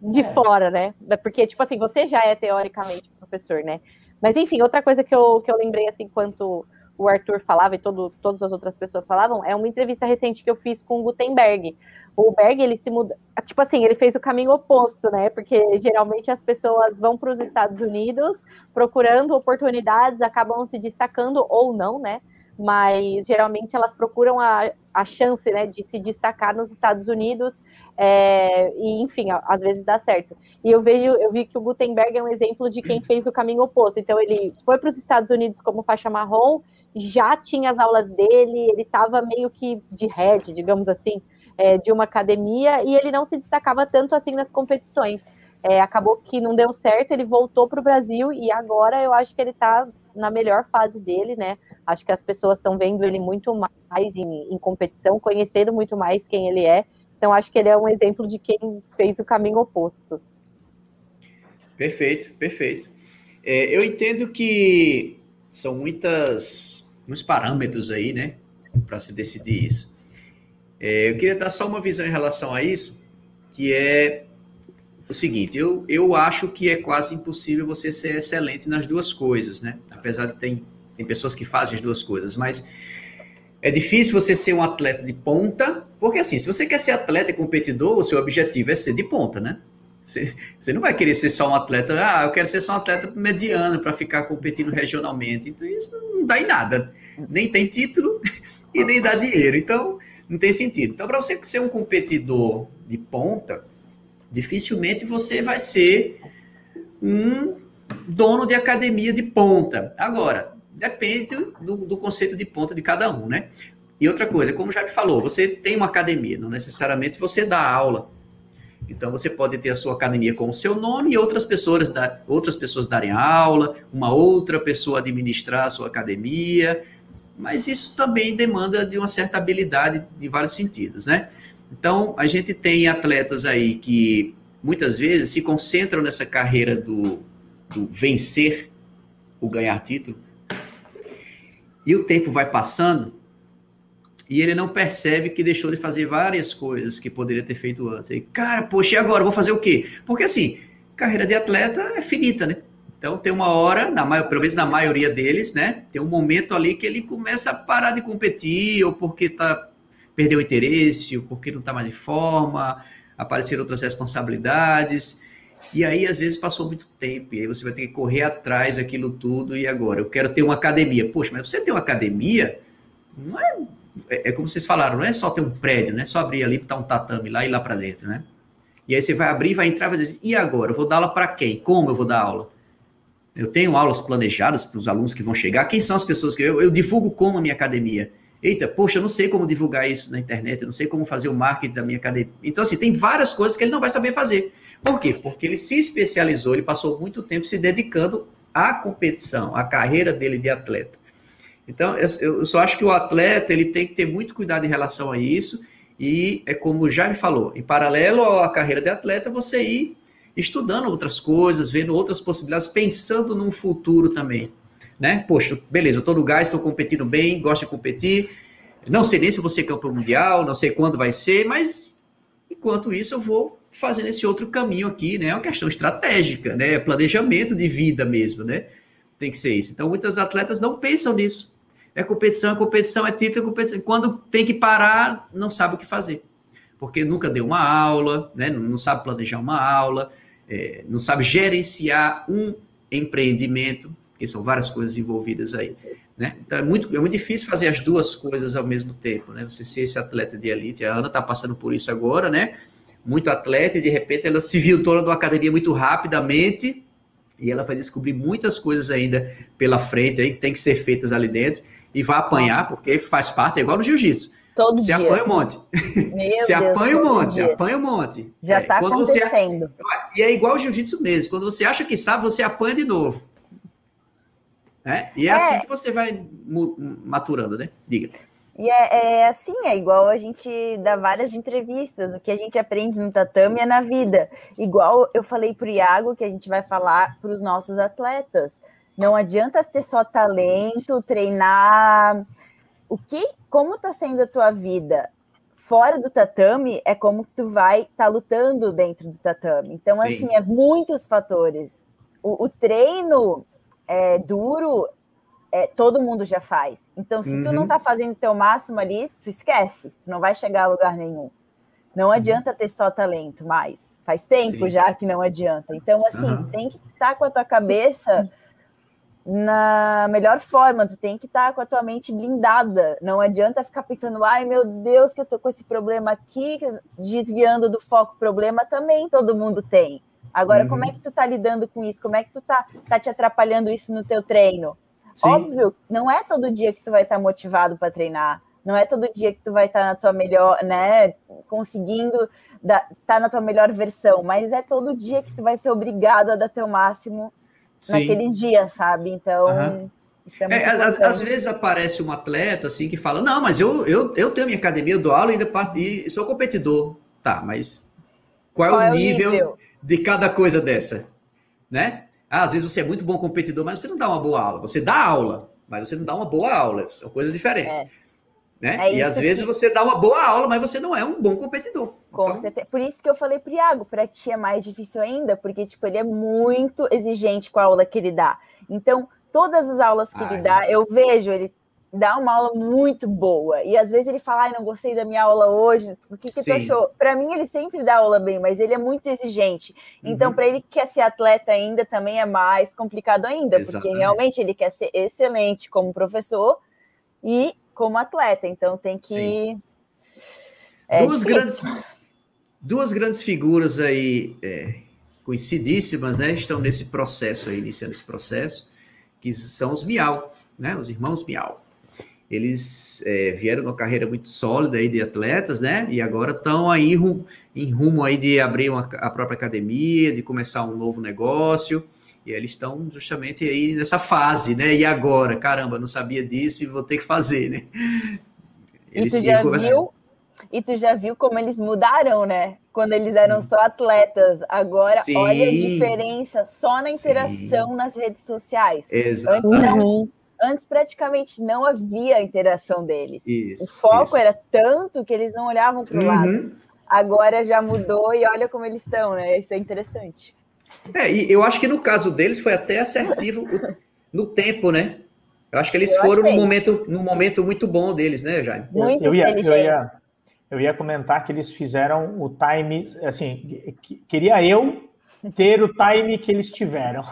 Speaker 5: de é. fora, né? Porque, tipo assim, você já é teoricamente professor, né? Mas enfim, outra coisa que eu, que eu lembrei assim, enquanto o Arthur falava e todo, todas as outras pessoas falavam, é uma entrevista recente que eu fiz com o Gutenberg. O Berg, ele se muda, tipo assim, ele fez o caminho oposto, né? Porque geralmente as pessoas vão para os Estados Unidos procurando oportunidades, acabam se destacando ou não, né? Mas geralmente elas procuram a, a chance, né, de se destacar nos Estados Unidos, é, e enfim, às vezes dá certo. E eu vejo, eu vi que o Gutenberg é um exemplo de quem fez o caminho oposto. Então ele foi para os Estados Unidos como faixa marrom já tinha as aulas dele, ele estava meio que de head, digamos assim, é, de uma academia, e ele não se destacava tanto assim nas competições. É, acabou que não deu certo, ele voltou para o Brasil e agora eu acho que ele está na melhor fase dele, né? Acho que as pessoas estão vendo ele muito mais em, em, competição, conhecendo muito mais quem ele é. Então acho que ele é um exemplo de quem fez o caminho oposto.
Speaker 2: Perfeito, perfeito. É, eu entendo que são muitas muitos parâmetros aí, né, para se decidir isso. É, eu queria dar só uma visão em relação a isso, que é o seguinte, eu, eu acho que é quase impossível você ser excelente nas duas coisas, né? Apesar de tem, tem pessoas que fazem as duas coisas, mas é difícil você ser um atleta de ponta, porque assim, se você quer ser atleta e competidor, o seu objetivo é ser de ponta, né? Você, você não vai querer ser só um atleta, ah, eu quero ser só um atleta mediano para ficar competindo regionalmente. Então isso não dá em nada. Nem tem título e nem dá dinheiro. Então não tem sentido. Então, para você ser um competidor de ponta, dificilmente você vai ser um dono de academia de ponta. Agora, depende do, do conceito de ponta de cada um, né? E outra coisa, como já me falou, você tem uma academia, não necessariamente você dá aula então você pode ter a sua academia com o seu nome e outras pessoas, da, outras pessoas darem aula, uma outra pessoa administrar a sua academia, mas isso também demanda de uma certa habilidade em vários sentidos, né? Então a gente tem atletas aí que muitas vezes se concentram nessa carreira do, do vencer, o ganhar título, e o tempo vai passando e ele não percebe que deixou de fazer várias coisas que poderia ter feito antes. E, cara, poxa, e agora? Vou fazer o quê? Porque, assim, carreira de atleta é finita, né? Então, tem uma hora, na, pelo menos na maioria deles, né? Tem um momento ali que ele começa a parar de competir, ou porque tá, perdeu o interesse, porque não está mais em forma, apareceram outras responsabilidades. E aí, às vezes, passou muito tempo, e aí você vai ter que correr atrás daquilo tudo, e agora? Eu quero ter uma academia. Poxa, mas você tem uma academia, não é é, é, como vocês falaram, não é só ter um prédio, não é só abrir ali, botar um tatame lá e ir lá para dentro, né? E aí você vai abrir, vai entrar e vai dizer, e agora? Eu vou dar aula para quem? Como eu vou dar aula? Eu tenho aulas planejadas para os alunos que vão chegar. Quem são as pessoas que eu, eu divulgo como a minha academia? Eita, poxa, eu não sei como divulgar isso na internet, eu não sei como fazer o marketing da minha academia. Então, assim, tem várias coisas que ele não vai saber fazer. Por quê? Porque ele se especializou, ele passou muito tempo se dedicando à competição, à carreira dele de atleta. Então, eu só acho que o atleta ele tem que ter muito cuidado em relação a isso. E é como o Jaime falou, em paralelo à carreira de atleta, você ir estudando outras coisas, vendo outras possibilidades, pensando num futuro também. Né? Poxa, beleza, eu estou no gás, estou competindo bem, gosto de competir. Não sei nem se vou ser campeão mundial, não sei quando vai ser, mas enquanto isso eu vou fazendo esse outro caminho aqui, né? É uma questão estratégica, né? Planejamento de vida mesmo, né? Tem que ser isso. Então, muitas atletas não pensam nisso. É competição, é competição, é título, é competição. Quando tem que parar, não sabe o que fazer. Porque nunca deu uma aula, né? não sabe planejar uma aula, é, não sabe gerenciar um empreendimento, que são várias coisas envolvidas aí. Né? Então é muito, é muito difícil fazer as duas coisas ao mesmo tempo, né? Você ser esse atleta de elite. A Ana está passando por isso agora, né? Muito atleta e de repente ela se viu toda numa academia muito rapidamente e ela vai descobrir muitas coisas ainda pela frente aí que tem que ser feitas ali dentro e vai apanhar porque faz parte, é igual no jiu-jitsu.
Speaker 3: Todo
Speaker 2: você
Speaker 3: dia.
Speaker 2: apanha um monte.
Speaker 3: Meu
Speaker 2: você
Speaker 3: Deus,
Speaker 2: apanha um monte,
Speaker 3: dia.
Speaker 2: apanha um monte.
Speaker 3: Já
Speaker 2: É,
Speaker 3: está
Speaker 2: quando você-
Speaker 3: acontecendo.
Speaker 2: e é igual o jiu-jitsu mesmo. Quando você acha que sabe, você apanha de novo. Né? E é,
Speaker 3: É.
Speaker 2: assim que você vai maturando, né? Diga.
Speaker 3: E é, é assim, é igual a gente dá várias entrevistas, o que a gente aprende no tatame é na vida. Igual eu falei para o Iago que a gente vai falar para os nossos atletas. Não adianta ter só talento, treinar. O que, como está sendo a tua vida fora do tatame é como tu vai estar lutando dentro do tatame. Então,
Speaker 2: Sim.
Speaker 3: assim, é muitos fatores. O, o treino é duro, é, todo mundo já faz. Então, se tu
Speaker 2: Uhum.
Speaker 3: não tá fazendo o teu máximo ali, tu esquece, tu não vai chegar a lugar nenhum. Não adianta ter só talento mais. Faz tempo
Speaker 2: Sim.
Speaker 3: já que não adianta. Então, assim,
Speaker 2: Aham.
Speaker 3: tu tem que estar com a tua cabeça na melhor forma, tu tem que estar com a tua mente blindada. Não adianta ficar pensando, ai meu Deus, que eu tô com esse problema aqui, desviando do foco. Problema também todo mundo tem. Agora,
Speaker 2: Uhum.
Speaker 3: como é que tu tá lidando com isso? Como é que tu tá, tá te atrapalhando isso no teu treino?
Speaker 2: Sim.
Speaker 3: Óbvio, não é todo dia que tu vai estar motivado para treinar. Não é todo dia que tu vai estar na tua melhor, né? Conseguindo estar na tua melhor versão, mas é todo dia que tu vai ser obrigado a dar teu máximo
Speaker 2: Sim.
Speaker 3: naquele dia, sabe? Então, isso é
Speaker 2: É, às, vezes aparece um atleta assim que fala: Não, mas eu, eu, eu tenho minha academia, eu dou aula e ainda passo, e sou competidor. Tá, mas qual é,
Speaker 3: Qual
Speaker 2: o, nível
Speaker 3: nível?
Speaker 2: De cada coisa dessa? Né? Ah, às vezes você é muito bom competidor, mas você não dá uma boa aula. Você dá aula, mas você não dá uma boa aula. São coisas diferentes.
Speaker 3: É.
Speaker 2: Né?
Speaker 3: É
Speaker 2: e às vezes
Speaker 3: que-
Speaker 2: você dá uma boa aula, mas você não é um bom competidor.
Speaker 3: Com
Speaker 2: Então,
Speaker 3: certeza. Por isso que eu falei pro Iago, pra ti é mais difícil ainda, porque tipo, ele é muito exigente com a aula que ele dá. Então, todas as aulas que
Speaker 2: Ai.
Speaker 3: ele dá, eu vejo ele dá uma aula muito boa. E às vezes ele fala, ai, não gostei da minha aula hoje, o que, que tu achou? Pra mim, ele sempre dá aula bem, mas ele é muito exigente. Então,
Speaker 2: Uhum.
Speaker 3: pra ele que quer ser atleta ainda, também é mais complicado ainda, porque
Speaker 2: Exatamente.
Speaker 3: realmente ele quer ser excelente como professor e como atleta. Então tem que. É
Speaker 2: duas,
Speaker 3: difícil.
Speaker 2: grandes, duas grandes figuras aí é, conhecidíssimas, né? Estão nesse processo aí, iniciando esse processo, que são os Miau, né? Os irmãos Miau. Eles é, vieram numa carreira muito sólida aí de atletas, né? E agora estão aí rum- em rumo aí de abrir uma, a própria academia, de começar um novo negócio. E eles estão justamente aí nessa fase, né? E agora, caramba, não sabia disso e vou ter que fazer, né?
Speaker 3: E tu já
Speaker 2: começam-
Speaker 3: viu? E tu já viu como eles mudaram, né? Quando eles eram só atletas. Agora,
Speaker 2: Sim.
Speaker 3: olha a diferença só na interação
Speaker 2: Sim.
Speaker 3: nas redes sociais.
Speaker 2: Exatamente.
Speaker 3: Antes praticamente não havia interação deles.
Speaker 2: Isso.
Speaker 3: O foco
Speaker 2: isso.
Speaker 3: era tanto que eles não olhavam para o lado.
Speaker 2: Uhum.
Speaker 3: Agora já mudou e olha como eles estão, né? Isso é interessante.
Speaker 2: É, e eu acho que no caso deles foi até assertivo no tempo, né? Eu acho que eles
Speaker 3: Eu
Speaker 2: foram num momento, num momento muito bom deles, né, Jaime?
Speaker 3: Muito
Speaker 4: eu, ia, eu, ia, eu ia comentar que eles fizeram o time, assim, que- queria eu ter o time que eles tiveram,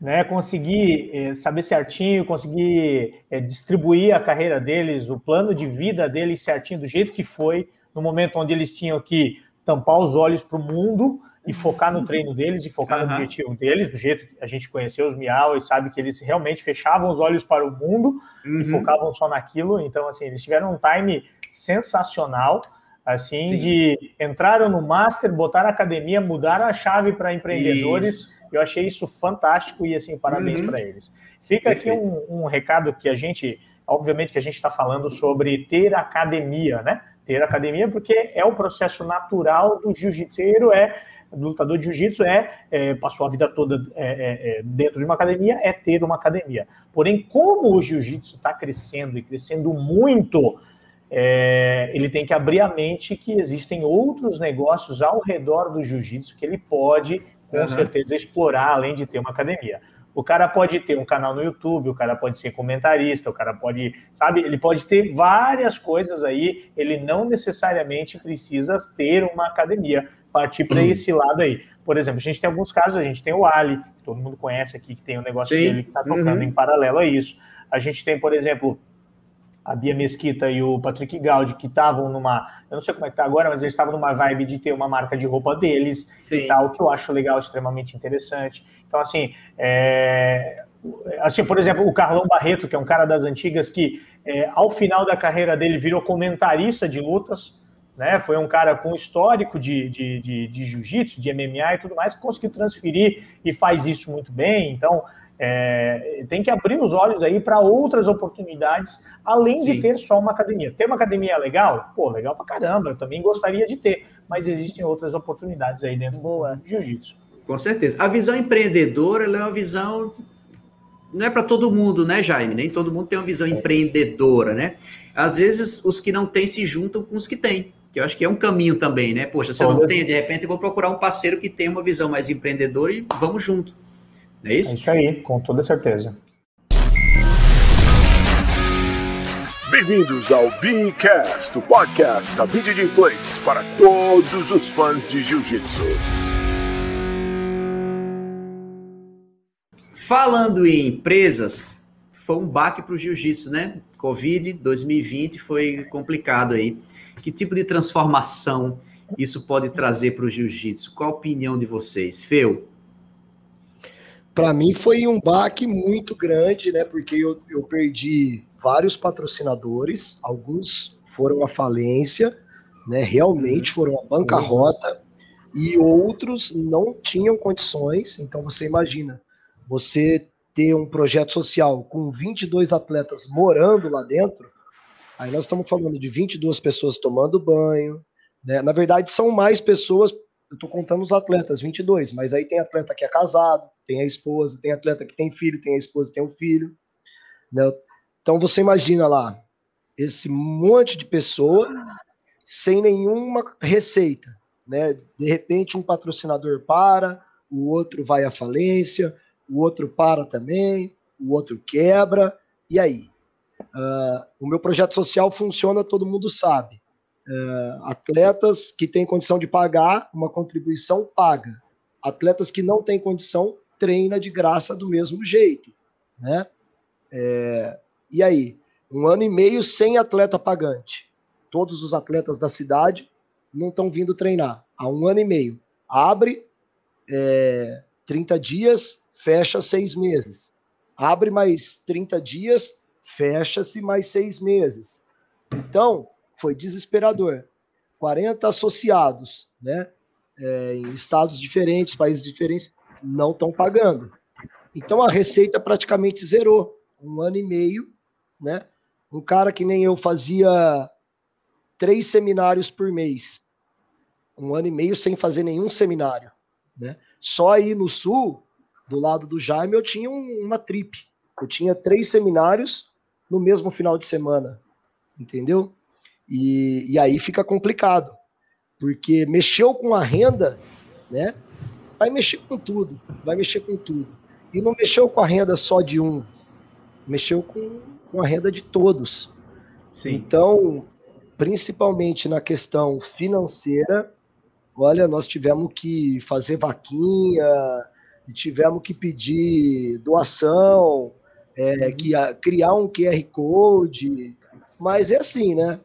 Speaker 4: né? Conseguir eh, saber certinho, conseguir eh, distribuir a carreira deles, o plano de vida deles certinho, do jeito que foi, no momento onde eles tinham que tampar os olhos para o mundo e focar no treino deles e focar no
Speaker 2: Aham.
Speaker 4: objetivo deles, do jeito que a gente conheceu os Miau e sabe que eles realmente fechavam os olhos para o mundo e
Speaker 2: Uhum.
Speaker 4: focavam só naquilo. Então, assim, eles tiveram um time sensacional, assim,
Speaker 2: Sim.
Speaker 4: de entraram no Master, botaram a academia, mudaram a chave para empreendedores.
Speaker 2: Isso.
Speaker 4: Eu achei isso fantástico e, assim, parabéns
Speaker 2: Uhum.
Speaker 4: para eles. Fica aqui
Speaker 2: Perfeito.
Speaker 4: um, um recado que a gente, obviamente que a gente está falando sobre ter academia, né? Ter academia porque é o processo natural do jiu-jiteiro, é do lutador de jiu-jitsu é, é, passou a vida toda é, é, é, dentro de uma academia, é ter uma academia. Porém, como o jiu-jitsu está crescendo e crescendo muito, é, ele tem que abrir a mente que existem outros negócios ao redor do jiu-jitsu que ele pode, com
Speaker 2: Aham.
Speaker 4: certeza, explorar além de ter uma academia. O cara pode ter um canal no YouTube, o cara pode ser comentarista, o cara pode, sabe, ele pode ter várias coisas aí, ele não necessariamente precisa ter uma academia, partir para esse lado aí. Por exemplo, a gente tem alguns casos, a gente tem o Ali, que todo mundo conhece aqui, que tem um negócio Sim. dele que está tocando uhum. em paralelo a isso. A gente tem, por exemplo, a Bia Mesquita e o Patrick Gaudi, que estavam numa. Eu não sei como é que tá agora, mas eles estavam numa vibe de ter uma marca de roupa deles Sim. e tal, que eu acho legal, extremamente interessante. Então, assim, é, assim, por exemplo, o Carlão Barreto, que é um cara das antigas, que é, ao final da carreira dele virou comentarista de lutas, né? Foi um cara com histórico de, de, de, de jiu-jitsu, de MMA e tudo mais, que conseguiu transferir e faz isso muito bem. Então, é, tem que abrir os olhos aí para outras oportunidades, além Sim. de ter só uma academia. Ter uma academia legal? Pô, legal pra caramba, eu também gostaria de ter, mas existem outras oportunidades aí dentro Boa. do jiu-jitsu.
Speaker 2: Com certeza. A visão empreendedora é uma visão. Não é para todo mundo, né, Jaime? Nem todo mundo tem uma visão é. empreendedora, né? Às vezes os que não têm se juntam com os que têm que eu acho que é um caminho também, né? Poxa, se eu não tenho, de repente eu vou procurar um parceiro que tenha uma visão mais empreendedora e vamos junto. Não é isso?
Speaker 4: É isso aí, com toda certeza.
Speaker 1: Bem-vindos ao Beancast, o podcast da BJJ Place para todos os fãs de Jiu-Jitsu.
Speaker 2: Falando em empresas, foi um baque para o Jiu-Jitsu, né? Covid 2020 foi complicado aí. Que tipo de transformação isso pode trazer para o Jiu-Jitsu? Qual a opinião de vocês? Feu?
Speaker 7: Para mim foi um baque muito grande, né? Porque eu, eu perdi vários patrocinadores, alguns foram à falência, né? Realmente uhum. foram à bancarrota, e outros não tinham condições. Então você imagina, você ter um projeto social com 22 atletas morando lá dentro, aí nós estamos falando de 22 pessoas tomando banho, né? Na verdade, são mais pessoas eu tô contando os atletas, 22, mas aí tem atleta que é casado, tem a esposa, tem atleta que tem filho, tem a esposa, tem o filho. Né? Então você imagina lá, esse monte de pessoa sem nenhuma receita. Né? De repente um patrocinador para, o outro vai à falência, o outro para também, o outro quebra, e aí? Uh, o meu projeto social funciona, todo mundo sabe é, atletas que têm condição de pagar uma contribuição paga. Atletas que não têm condição treina de graça do mesmo jeito, né? É, e aí, um ano e meio sem atleta pagante. Todos os atletas da cidade não estão vindo treinar. Há um ano e meio. Abre é, 30 dias, fecha seis meses. Abre mais 30 dias, fecha-se mais seis meses. Então, foi desesperador. 40 associados, né? É, em estados diferentes, países diferentes, não estão pagando. Então a receita praticamente zerou. Um ano e meio, né? Um cara que nem eu fazia três seminários por mês. Um ano e meio sem fazer nenhum seminário. Né? Só aí no sul, do lado do Jaime, eu tinha uma trip. Eu tinha três seminários no mesmo final de semana. Entendeu? E, e aí fica complicado, porque mexeu com a renda, né? Vai mexer com tudo, vai mexer com tudo. E não mexeu com a renda só de um, mexeu com, com a renda de todos. Sim. Então, principalmente na questão financeira, olha, nós tivemos que fazer vaquinha, tivemos que pedir doação, é, que, criar um QR Code, mas é assim, né?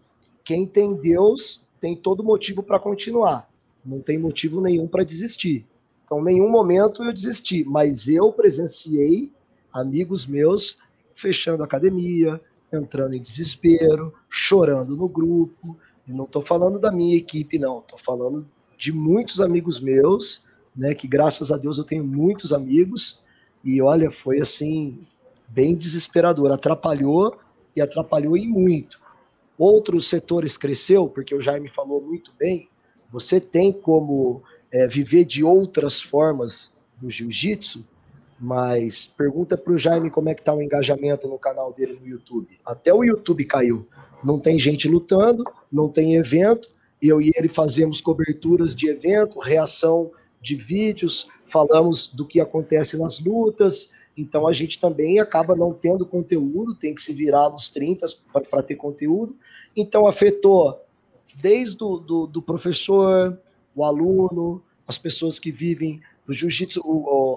Speaker 7: Quem tem Deus tem todo motivo para continuar. Não tem motivo nenhum para desistir. Então, nenhum momento eu desisti, mas eu presenciei amigos meus fechando a academia, entrando em desespero, chorando no grupo. E não estou falando da minha equipe, não. Estou falando de muitos amigos meus, né? Que graças a Deus eu tenho muitos amigos. E olha, foi assim bem desesperador. Atrapalhou e atrapalhou em muito outros setores cresceu, porque o Jaime falou muito bem, você tem como é, viver de outras formas do jiu-jitsu, mas pergunta para o Jaime como é que está o engajamento no canal dele no YouTube. Até o YouTube caiu. Não tem gente lutando, não tem evento. Eu e ele fazemos coberturas de evento, reação de vídeos, falamos do que acontece nas lutas, Então a gente também acaba não tendo conteúdo, tem que se virar nos 30 para ter conteúdo. Então afetou desde o do, do professor, o aluno, as pessoas que vivem do jiu-jitsu,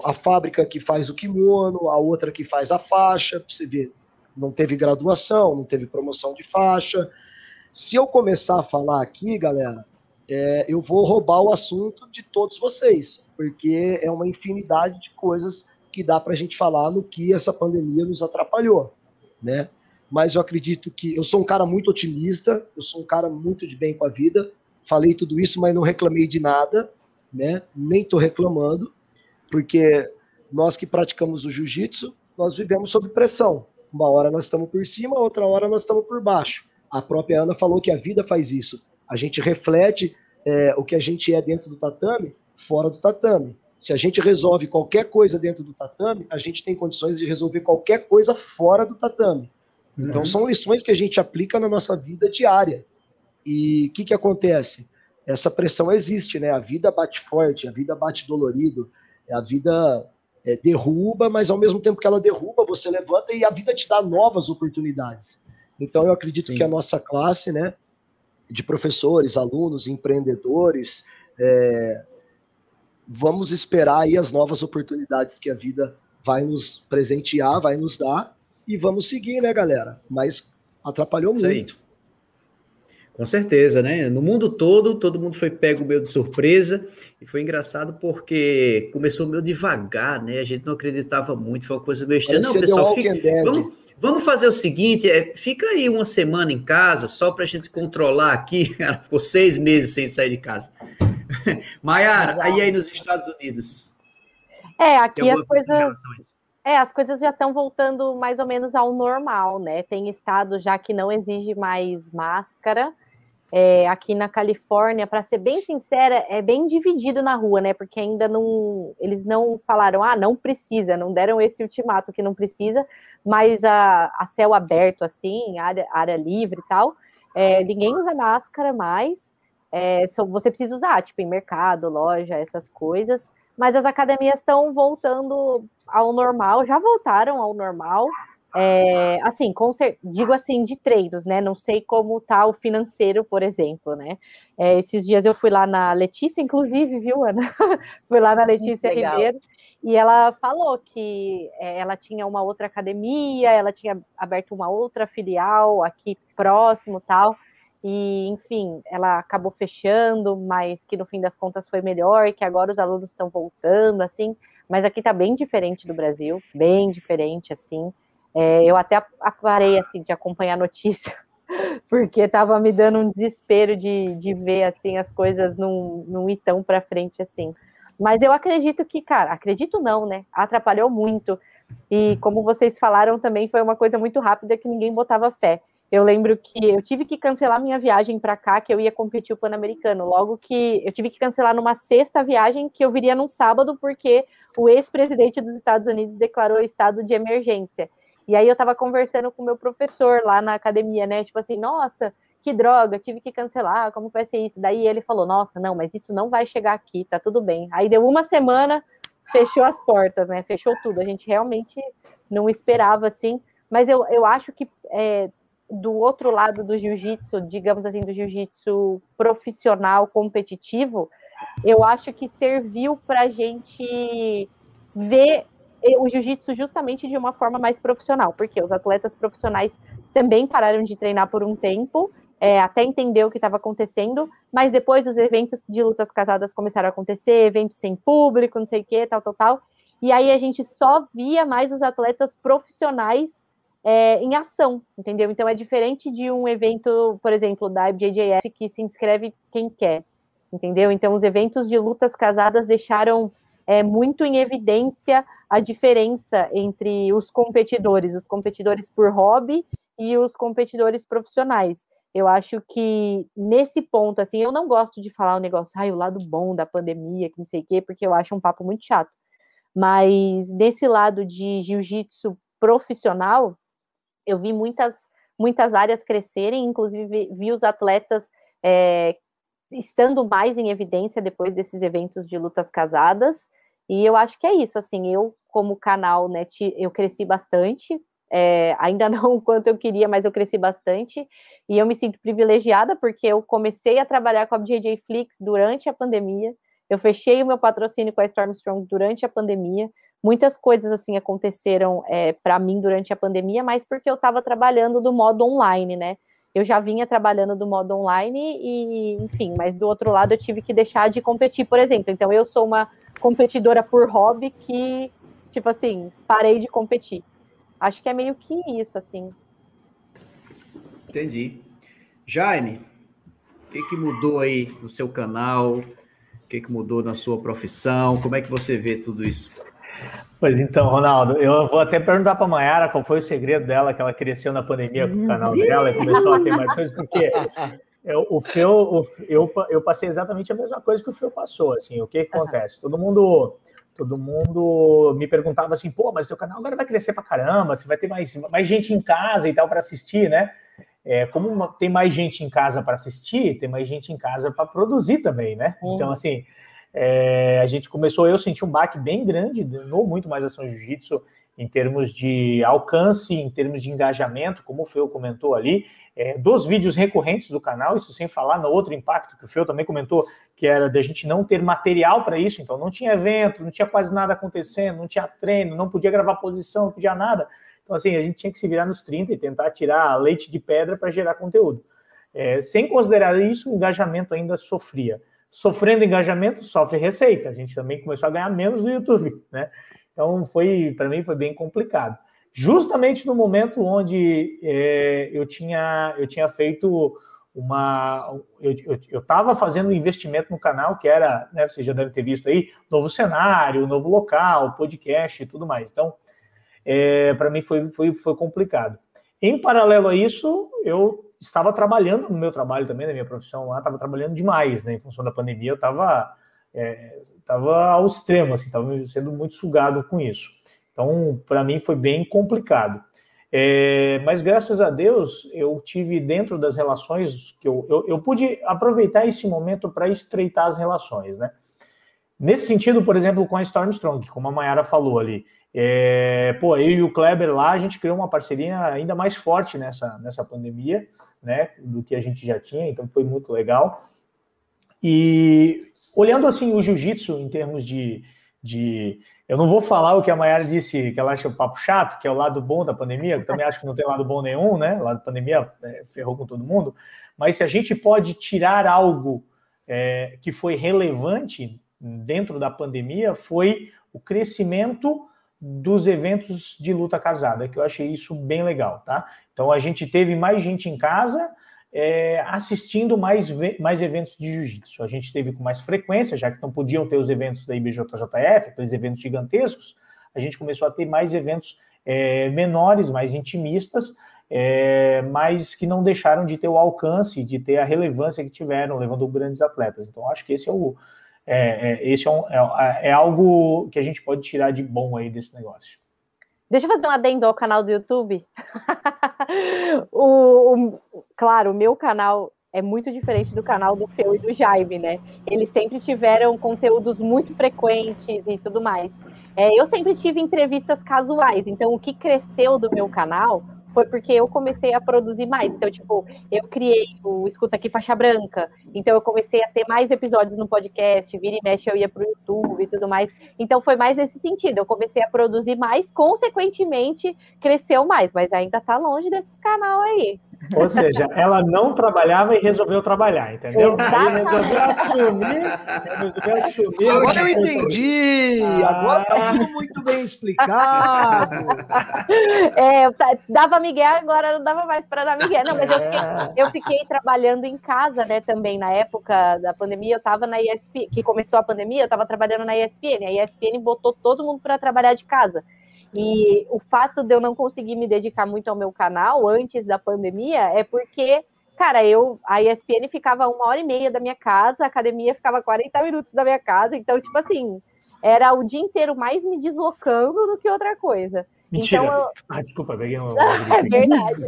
Speaker 7: a fábrica que faz o kimono, a outra que faz a faixa, você vê, não teve graduação, não teve promoção de faixa. Se eu começar a falar aqui, galera, é, eu vou roubar o assunto de todos vocês, porque é uma infinidade de coisas que dá para a gente falar no que essa pandemia nos atrapalhou, né? Mas eu acredito que eu sou um cara muito otimista, eu sou um cara muito de bem com a vida. Falei tudo isso, mas não reclamei de nada, né? Nem estou reclamando, porque nós que praticamos o jiu-jitsu, nós vivemos sob pressão. Uma hora nós estamos por cima, outra hora nós estamos por baixo. A própria Ana falou que a vida faz isso. A gente reflete é, o que a gente é dentro do tatame, fora do tatame. Se a gente resolve qualquer coisa dentro do tatame, a gente tem condições de resolver qualquer coisa fora do tatame. Então, uhum. são lições que a gente aplica na nossa vida diária. E o que, que acontece? Essa pressão existe, né? A vida bate forte, a vida bate dolorido, a vida é, derruba, mas ao mesmo tempo que ela derruba, você levanta e a vida te dá novas oportunidades. Então, eu acredito Sim. que a nossa classe, né, de professores, alunos, empreendedores, é, vamos esperar aí as novas oportunidades que a vida vai nos presentear, vai nos dar, e vamos seguir, né, galera? Mas atrapalhou muito.
Speaker 2: Com certeza, né? No mundo todo, todo mundo foi pego meio de surpresa e foi engraçado porque começou meio devagar, né? A gente não acreditava muito, foi uma coisa meio estranha. Não, pessoal, fica, vamos, vamos fazer o seguinte: é, fica aí uma semana em casa só para a gente controlar aqui. Ela ficou seis meses sem sair de casa. Maiara, aí aí nos Estados Unidos.
Speaker 5: É, aqui as coisas. É, as coisas já estão voltando mais ou menos ao normal, né? Tem estado já que não exige mais máscara. É, aqui na Califórnia, para ser bem sincera, é bem dividido na rua, né? Porque ainda não. Eles não falaram, ah, não precisa, não deram esse ultimato que não precisa, mas a, a céu aberto, assim, área, área livre e tal, é, ninguém usa máscara mais é, só, você precisa usar, tipo, em mercado, loja, essas coisas. Mas as academias estão voltando ao normal, já voltaram ao normal. É, assim, digo assim, de treinos, né? Não sei como tá o financeiro, por exemplo, né? É, esses dias eu fui lá na Letícia, inclusive, viu, Ana? fui lá na Letícia Ribeiro e ela falou que é, ela tinha uma outra academia, ela tinha aberto uma outra filial aqui próximo tal e enfim, ela acabou fechando, mas que no fim das contas foi melhor, que agora os alunos estão voltando, assim, mas aqui tá bem diferente do Brasil, bem diferente, assim. É, eu até parei, assim, de acompanhar a notícia, porque tava me dando um desespero de, de ver, assim, as coisas num, num ir tão para frente, assim. Mas eu acredito que, cara, acredito não, né? Atrapalhou muito. E como vocês falaram também, foi uma coisa muito rápida que ninguém botava fé. Eu lembro que eu tive que cancelar minha viagem para cá, que eu ia competir o Pan-Americano. Logo que eu tive que cancelar numa sexta viagem que eu viria num sábado, porque o ex-presidente dos Estados Unidos declarou estado de emergência. E aí eu estava conversando com o meu professor lá na academia, né? Tipo assim, nossa, que droga, tive que cancelar, como vai ser isso? Daí ele falou, nossa, não, mas isso não vai chegar aqui, tá tudo bem. Aí deu uma semana, fechou as portas, né? Fechou tudo. A gente realmente não esperava assim, mas eu, eu acho que é, do outro lado do jiu-jitsu, digamos assim, do jiu-jitsu profissional, competitivo, eu acho que serviu para a gente ver o jiu-jitsu justamente de uma forma mais profissional, porque os atletas profissionais também pararam de treinar por um tempo, é, até entender o que estava acontecendo, mas depois os eventos de lutas casadas começaram a acontecer, eventos sem público, não sei o que, tal, tal, tal, e aí a gente só via mais os atletas profissionais é, em ação, entendeu? Então é diferente de um evento, por exemplo, da IBJJF, que se inscreve quem quer, entendeu? Então os eventos de lutas casadas deixaram é, muito em evidência a diferença entre os competidores, os competidores por hobby e os competidores profissionais. Eu acho que nesse ponto, assim, eu não gosto de falar o negócio, ai, o lado bom da pandemia, que não sei o quê, porque eu acho um papo muito chato. Mas nesse lado de jiu-jitsu profissional, eu vi muitas, muitas áreas crescerem, inclusive vi, vi os atletas é, estando mais em evidência depois desses eventos de lutas casadas. E eu acho que é isso, assim, eu como canal, né, eu cresci bastante. É, ainda não o quanto eu queria, mas eu cresci bastante. E eu me sinto privilegiada porque eu comecei a trabalhar com a JJ Flix durante a pandemia. Eu fechei o meu patrocínio com a Stormstrong durante a pandemia. Muitas coisas assim aconteceram é, para mim durante a pandemia, mas porque eu estava trabalhando do modo online, né? Eu já vinha trabalhando do modo online e, enfim, mas do outro lado eu tive que deixar de competir, por exemplo. Então eu sou uma competidora por hobby que, tipo assim, parei de competir. Acho que é meio que isso, assim.
Speaker 2: Entendi. Jaime, o que, que mudou aí no seu canal? O que, que mudou na sua profissão? Como é que você vê tudo isso?
Speaker 4: Pois então, Ronaldo, eu vou até perguntar para a Mayara qual foi o segredo dela, que ela cresceu na pandemia com o canal dela e começou a ter mais coisas, porque eu, o Feu, eu, eu passei exatamente a mesma coisa que o Feu passou, assim, o que, que acontece? Todo mundo todo mundo me perguntava assim, pô, mas teu canal agora vai crescer para caramba, você vai ter mais, mais gente em casa e tal para assistir, né? É, como tem mais gente em casa para assistir, tem mais gente em casa para produzir também, né? Então, assim, é, a gente começou, eu senti um baque bem grande no Muito Mais Ação Jiu-Jitsu em termos de alcance, em termos de engajamento, como o Feu comentou ali, é, dos vídeos recorrentes do canal, isso sem falar no outro impacto que o Feu também comentou, que era da gente não ter material para isso, então não tinha evento, não tinha quase nada acontecendo, não tinha treino, não podia gravar posição, não podia nada. Então, assim, a gente tinha que se virar nos 30 e tentar tirar leite de pedra para gerar conteúdo. É, sem considerar isso, o engajamento ainda sofria. Sofrendo engajamento, sofre receita. A gente também começou a ganhar menos no YouTube, né? Então, foi para mim foi bem complicado. Justamente no momento onde é, eu, tinha, eu tinha feito uma. Eu estava fazendo um investimento no canal, que era, né, você já deve ter visto aí, novo cenário, novo local, podcast e tudo mais. Então, é, para mim foi, foi, foi complicado. Em paralelo a isso, eu estava trabalhando no meu trabalho também, na minha profissão lá, estava trabalhando demais, né? Em função da pandemia, eu estava é, tava ao extremo, assim, estava sendo muito sugado com isso. Então, para mim foi bem complicado. É, mas graças a Deus, eu tive dentro das relações que eu, eu, eu pude aproveitar esse momento para estreitar as relações, né? Nesse sentido, por exemplo, com a Stormstrong, como a Mayara falou ali, é, pô, eu e o Kleber lá, a gente criou uma parceria ainda mais forte nessa, nessa pandemia, né, do que a gente já tinha, então foi muito legal. E olhando assim o jiu-jitsu em termos de, de. Eu não vou falar o que a Mayara disse, que ela acha o papo chato, que é o lado bom da pandemia, que também acho que não tem lado bom nenhum, né? O lado da pandemia é, ferrou com todo mundo. Mas se a gente pode tirar algo é, que foi relevante dentro da pandemia, foi o crescimento dos eventos de luta casada, que eu achei isso bem legal, tá? Então a gente teve mais gente em casa é, assistindo mais, mais eventos de jiu-jitsu. A gente teve com mais frequência, já que não podiam ter os eventos da IBJJF, aqueles eventos gigantescos, a gente começou a ter mais eventos é, menores, mais intimistas, é, mas que não deixaram de ter o alcance, de ter a relevância que tiveram, levando grandes atletas. Então, acho que esse é o, é, é, esse é, um, é, é, algo que a gente pode tirar de bom aí desse negócio.
Speaker 5: Deixa eu fazer um adendo ao canal do YouTube. o, o, claro, o meu canal é muito diferente do canal do Feu e do Jaime, né? Eles sempre tiveram conteúdos muito frequentes e tudo mais. É, eu sempre tive entrevistas casuais, então o que cresceu do meu canal foi porque eu comecei a produzir mais. Então, tipo, eu criei o Escuta Aqui Faixa Branca. Então, eu comecei a ter mais episódios no podcast, vira e mexe, eu ia para o YouTube e tudo mais. Então, foi mais nesse sentido. Eu comecei a produzir mais, consequentemente, cresceu mais, mas ainda está longe desses canal aí.
Speaker 4: Ou seja, ela não trabalhava e resolveu trabalhar, entendeu? Resolveu assumir, resolveu
Speaker 7: assumir. Agora eu entendi! Ah. Agora tá muito bem explicado.
Speaker 5: É, dava Miguel, agora não dava mais para dar Miguel. Não, mas eu fiquei, é. eu fiquei, trabalhando em casa, né, também na época da pandemia, eu estava na ESPN, que começou a pandemia, eu estava trabalhando na ESPN. A ESPN botou todo mundo para trabalhar de casa. E o fato de eu não conseguir me dedicar muito ao meu canal antes da pandemia é porque, cara, eu a ESPN ficava uma hora e meia da minha casa, a academia ficava 40 minutos da minha casa, então, tipo assim, era o dia inteiro mais me deslocando do que outra coisa.
Speaker 4: Mentira.
Speaker 5: Então, eu...
Speaker 4: ah, desculpa, peguei uma.
Speaker 5: é verdade.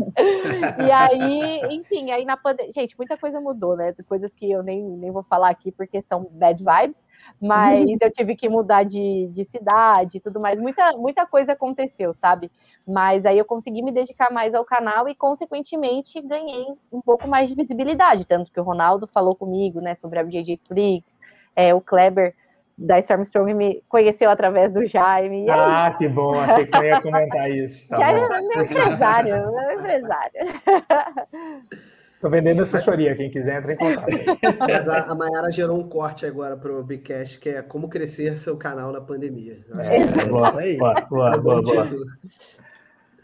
Speaker 5: e aí, enfim, aí na pandemia. Gente, muita coisa mudou, né? Coisas que eu nem, nem vou falar aqui porque são bad vibes. Mas eu tive que mudar de, de cidade e tudo mais. Muita, muita coisa aconteceu, sabe? Mas aí eu consegui me dedicar mais ao canal e, consequentemente, ganhei um pouco mais de visibilidade. Tanto que o Ronaldo falou comigo, né, sobre a BJJ Flix, é, o Kleber da Stormstrong me conheceu através do Jaime.
Speaker 4: Ah, que bom, achei que você ia comentar isso. Tá
Speaker 5: Jaime é meu empresário, meu empresário.
Speaker 4: Estou vendendo assessoria, quem quiser entra em contato.
Speaker 6: Mas a, a Mayara gerou um corte agora para o Bigcast, que é como crescer seu canal na pandemia.
Speaker 4: É, é boa, isso aí. Boa, boa, boa, boa.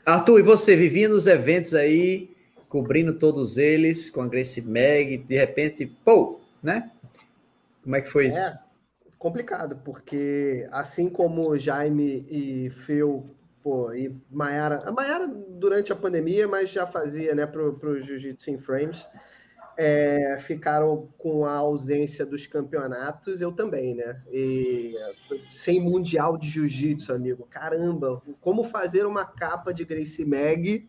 Speaker 2: Arthur, e você vivia nos eventos aí, cobrindo todos eles, com a Grace Mag, de repente, pô, né? Como é que foi isso? É
Speaker 6: complicado, porque assim como Jaime e Phil, pô, e Mayara, a Mayara durante a pandemia, mas já fazia, né, pro, pro Jiu-Jitsu em Frames, é, ficaram com a ausência dos campeonatos, eu também, né? E sem Mundial de Jiu-Jitsu, amigo. Caramba, como fazer uma capa de Gracie Mag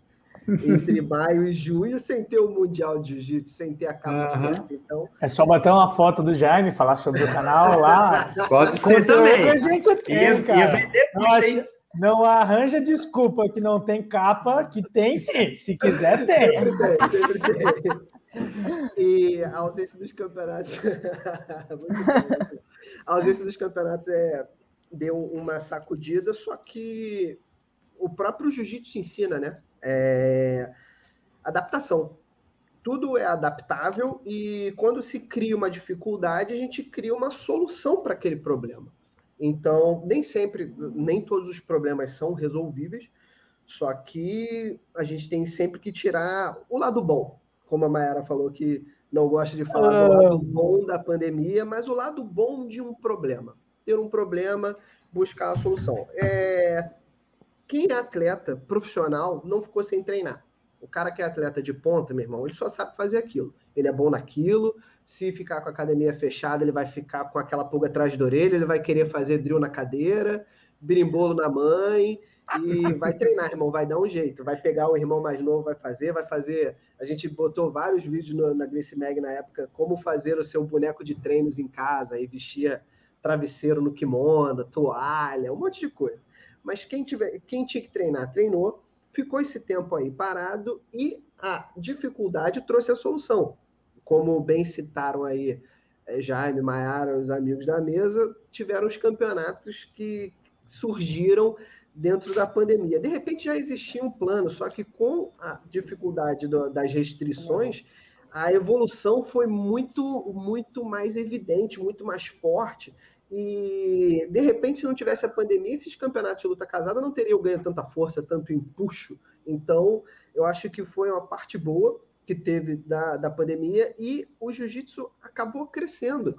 Speaker 6: entre maio e junho sem ter o Mundial de Jiu-Jitsu, sem ter a capa uhum. certa. Então...
Speaker 4: É só botar uma foto do Jaime, falar sobre o canal lá.
Speaker 2: Pode ser também.
Speaker 4: A gente tem, ia, cara. Ia vender acha, não arranja desculpa que não tem capa, que tem sim. Se quiser, tem. Sempre tem, sempre tem.
Speaker 6: E a ausência dos campeonatos. a ausência dos campeonatos é, deu uma sacudida, só que o próprio jiu-jitsu ensina, né? É... Adaptação. Tudo é adaptável e quando se cria uma dificuldade, a gente cria uma solução para aquele problema. Então, nem sempre, nem todos os problemas são resolvíveis, só que a gente tem sempre que tirar o lado bom. Como a Mayara falou que não gosta de falar do lado bom da pandemia, mas o lado bom de um problema. Ter um problema, buscar a solução. É, quem é atleta profissional não ficou sem treinar. O cara que é atleta de ponta, meu irmão, ele só sabe fazer aquilo. Ele é bom naquilo. Se ficar com a academia fechada, ele vai ficar com aquela pulga atrás da orelha, ele vai querer fazer drill na cadeira, birimbolo na mãe e vai treinar, irmão, vai dar um jeito. Vai pegar o irmão mais novo, vai fazer, vai fazer. A gente botou vários vídeos no, na Grace Mag na época, como fazer o seu boneco de treinos em casa, e vestia travesseiro no kimono, toalha, um monte de coisa. Mas quem, tiver, quem tinha que treinar, treinou, ficou esse tempo aí parado e a dificuldade trouxe a solução. Como bem citaram aí é, Jaime, Maiara, os amigos da mesa, tiveram os campeonatos que surgiram dentro da pandemia. De repente já existia um plano, só que com a dificuldade do, das restrições, a evolução foi muito, muito mais evidente, muito mais forte. E, de repente, se não tivesse a pandemia, esses campeonatos de luta casada não teriam ganho tanta força, tanto empuxo. Então, eu acho que foi uma parte boa que teve da, da pandemia e o jiu-jitsu acabou crescendo.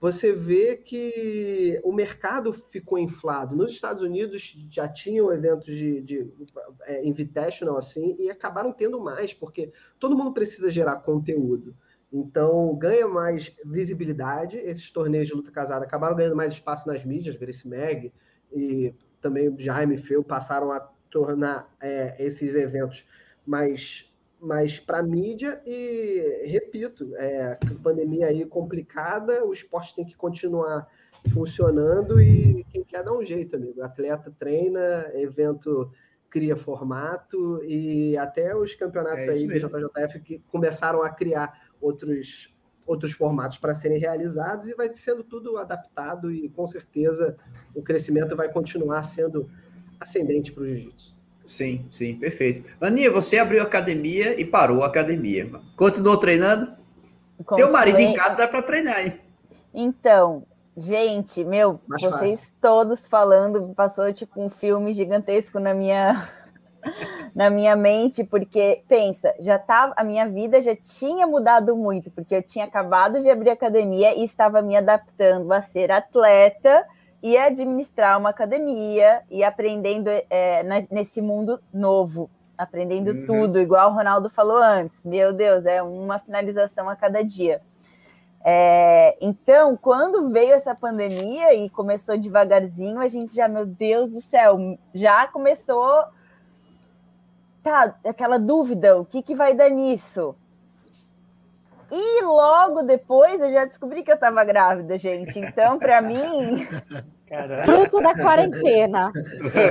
Speaker 6: Você vê que o mercado ficou inflado. Nos Estados Unidos já tinham eventos de, de é, invitational assim e acabaram tendo mais, porque todo mundo precisa gerar conteúdo. Então, ganha mais visibilidade. Esses torneios de luta casada acabaram ganhando mais espaço nas mídias, Grace Mag e também Jaime Feu passaram a tornar é, esses eventos mais, mais para mídia. E, repito, é, pandemia aí complicada, o esporte tem que continuar funcionando e quem quer dar um jeito, amigo. Atleta treina, evento cria formato e até os campeonatos é aí do JJF que começaram a criar outros, outros formatos para serem realizados e vai sendo tudo adaptado e com certeza o crescimento vai continuar sendo ascendente para o jiu-jitsu.
Speaker 2: Sim, sim, perfeito. Aninha, você abriu a academia e parou a academia. Continuou treinando? Continuei... Teu marido em casa dá para treinar, hein?
Speaker 3: Então, gente, meu, Mais vocês fácil. todos falando, passou tipo um filme gigantesco na minha na minha mente, porque pensa, já tava, a minha vida já tinha mudado muito, porque eu tinha acabado de abrir academia e estava me adaptando a ser atleta e administrar uma academia e aprendendo é, nesse mundo novo, aprendendo uhum. tudo, igual o Ronaldo falou antes. Meu Deus, é uma finalização a cada dia. É, então, quando veio essa pandemia e começou devagarzinho, a gente já, meu Deus do céu, já começou tá, aquela dúvida, o que, que vai dar nisso? E logo depois eu já descobri que eu estava grávida, gente. Então, para mim.
Speaker 5: Caramba. Fruto da quarentena.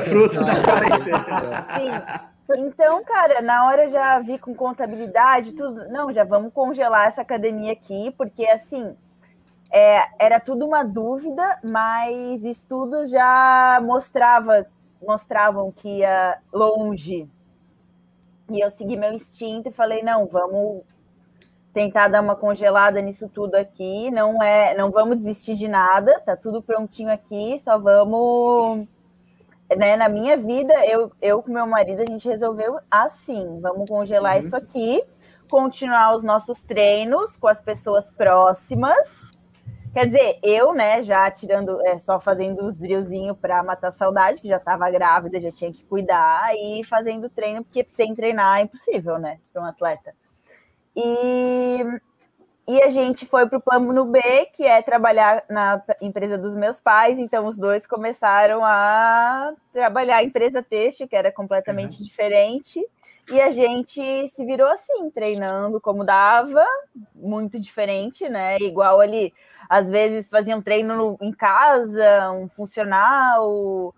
Speaker 2: Fruto da quarentena.
Speaker 3: Sim. Então, cara, na hora eu já vi com contabilidade, tudo. Não, já vamos congelar essa academia aqui, porque assim. É, era tudo uma dúvida, mas estudos já mostrava, mostravam que ia longe. E eu segui meu instinto e falei, não, vamos tentar dar uma congelada nisso tudo aqui. Não é, não vamos desistir de nada, tá tudo prontinho aqui, só vamos. Né, na minha vida, eu, eu com meu marido, a gente resolveu assim: vamos congelar uhum. isso aqui, continuar os nossos treinos com as pessoas próximas. Quer dizer, eu, né, já tirando, é, só fazendo os drillzinhos para matar a saudade, que já estava grávida, já tinha que cuidar, e fazendo treino, porque sem treinar é impossível, né, para um atleta. E, e a gente foi para o plano B, que é trabalhar na empresa dos meus pais. Então, os dois começaram a trabalhar a empresa têxtil, que era completamente uhum. diferente. E a gente se virou assim, treinando como dava, muito diferente, né? Igual ali, às vezes faziam treino no, em casa, um funcional,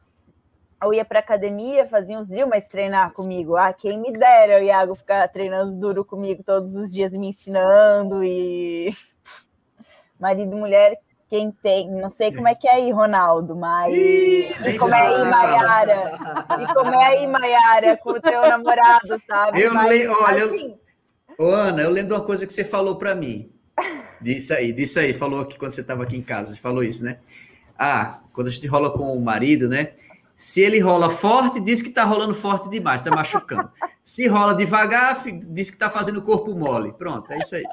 Speaker 3: eu ia para academia, fazia uns drills, mas treinar comigo. Ah, quem me dera o Iago ficar treinando duro comigo todos os dias, me ensinando e. Marido e mulher, quem tem, não sei como é que é aí, Ronaldo, mas. Ih, e como é aí, Maiara? E como é aí, Maiara, com o teu namorado, sabe?
Speaker 2: Eu mas, olha, assim... eu... Ô, Ana, eu lembro uma coisa que você falou para mim. Disso aí, disso aí, falou que quando você estava aqui em casa, você falou isso, né? Ah, quando a gente rola com o marido, né? Se ele rola forte, diz que está rolando forte demais, está machucando. Se rola devagar, diz que está fazendo o corpo mole. Pronto, é isso aí.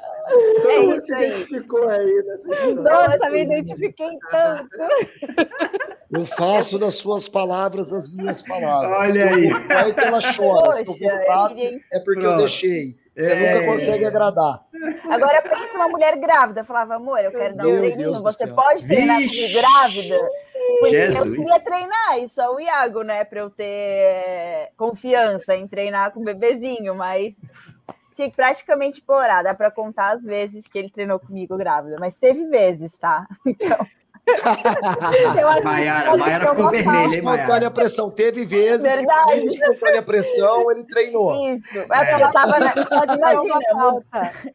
Speaker 6: Todo é mundo se aí. identificou aí nessa história.
Speaker 5: Nossa, me identifiquei tanto.
Speaker 7: Eu faço das suas palavras as minhas palavras.
Speaker 2: Olha aí.
Speaker 7: Aí que ela chora. Poxa, Se eu é porque Pronto. eu deixei. Você é... nunca consegue agradar.
Speaker 3: Agora pensa uma mulher grávida. Falava, amor, eu quero dar um treininho. Você pode treinar comigo grávida? Porque Jesus. eu queria treinar, e só o Iago, né, para eu ter confiança em treinar com o bebezinho, mas tinha que praticamente explorar. Dá para contar as vezes que ele treinou comigo grávida, mas teve vezes, tá?
Speaker 2: Então. Maiara, Maiara ficou vermelha, hein,
Speaker 7: Espontânea pressão. Teve vezes Verdade. que espontânea pressão ele treinou.
Speaker 3: Isso. É. Eu tava na... Imagina,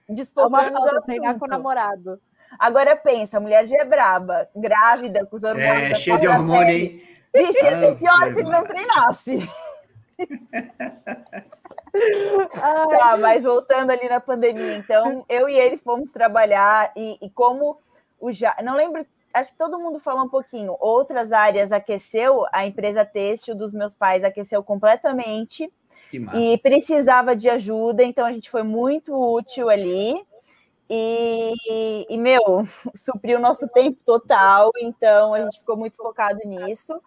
Speaker 5: desculpando é treinar com o namorado.
Speaker 3: Agora pensa, a mulher já é braba, grávida, com os hormônios.
Speaker 2: É, cheia de hormônio, hein?
Speaker 3: Vixe, ia ser pior se ele não treinasse. tá, mas voltando ali na pandemia, então eu e ele fomos trabalhar e, e como o já não lembro, acho que todo mundo falou um pouquinho. Outras áreas aqueceu, a empresa têxtil dos meus pais aqueceu completamente e precisava de ajuda, então a gente foi muito útil ali. E, e, meu, supriu o nosso tempo total, então a gente ficou muito focado nisso,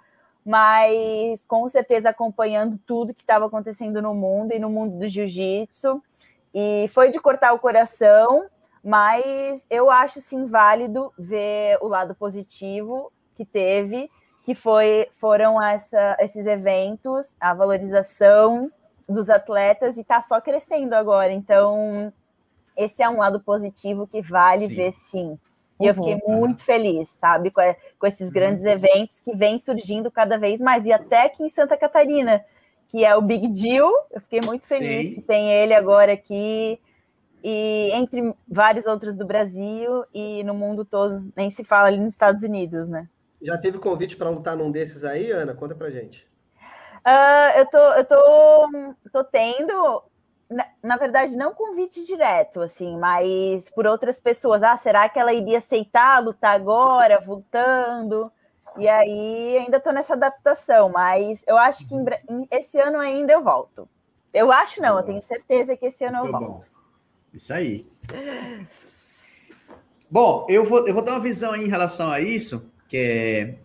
Speaker 3: mas com certeza acompanhando tudo que estava acontecendo no mundo e no mundo do jiu-jitsu. E foi de cortar o coração, mas eu acho sim válido ver o lado positivo que teve, que foi, foram essa, esses eventos, a valorização dos atletas, e está só crescendo agora. Então, esse é um lado positivo que vale sim. ver sim. E uhum, eu fiquei muito uhum. feliz, sabe, com, com esses grandes uhum. eventos que vêm surgindo cada vez mais. E até aqui em Santa Catarina, que é o Big Deal, eu fiquei muito feliz sim. que tem ele agora aqui. E entre vários outros do Brasil e no mundo todo, nem se fala ali nos Estados Unidos, né?
Speaker 6: Já teve convite para lutar num desses aí, Ana? Conta pra gente.
Speaker 3: Uh, eu tô, eu tô, tô tendo na, na, verdade, não convite direto, assim, mas por outras pessoas. Ah, será que ela iria aceitar lutar agora, voltando? E aí ainda estou nessa adaptação, mas eu acho que em, esse ano ainda eu volto. Eu acho não, eu tenho certeza que esse ano eu volto. Bom.
Speaker 2: Isso aí. Bom, eu vou, eu vou dar uma visão aí em relação a isso, que é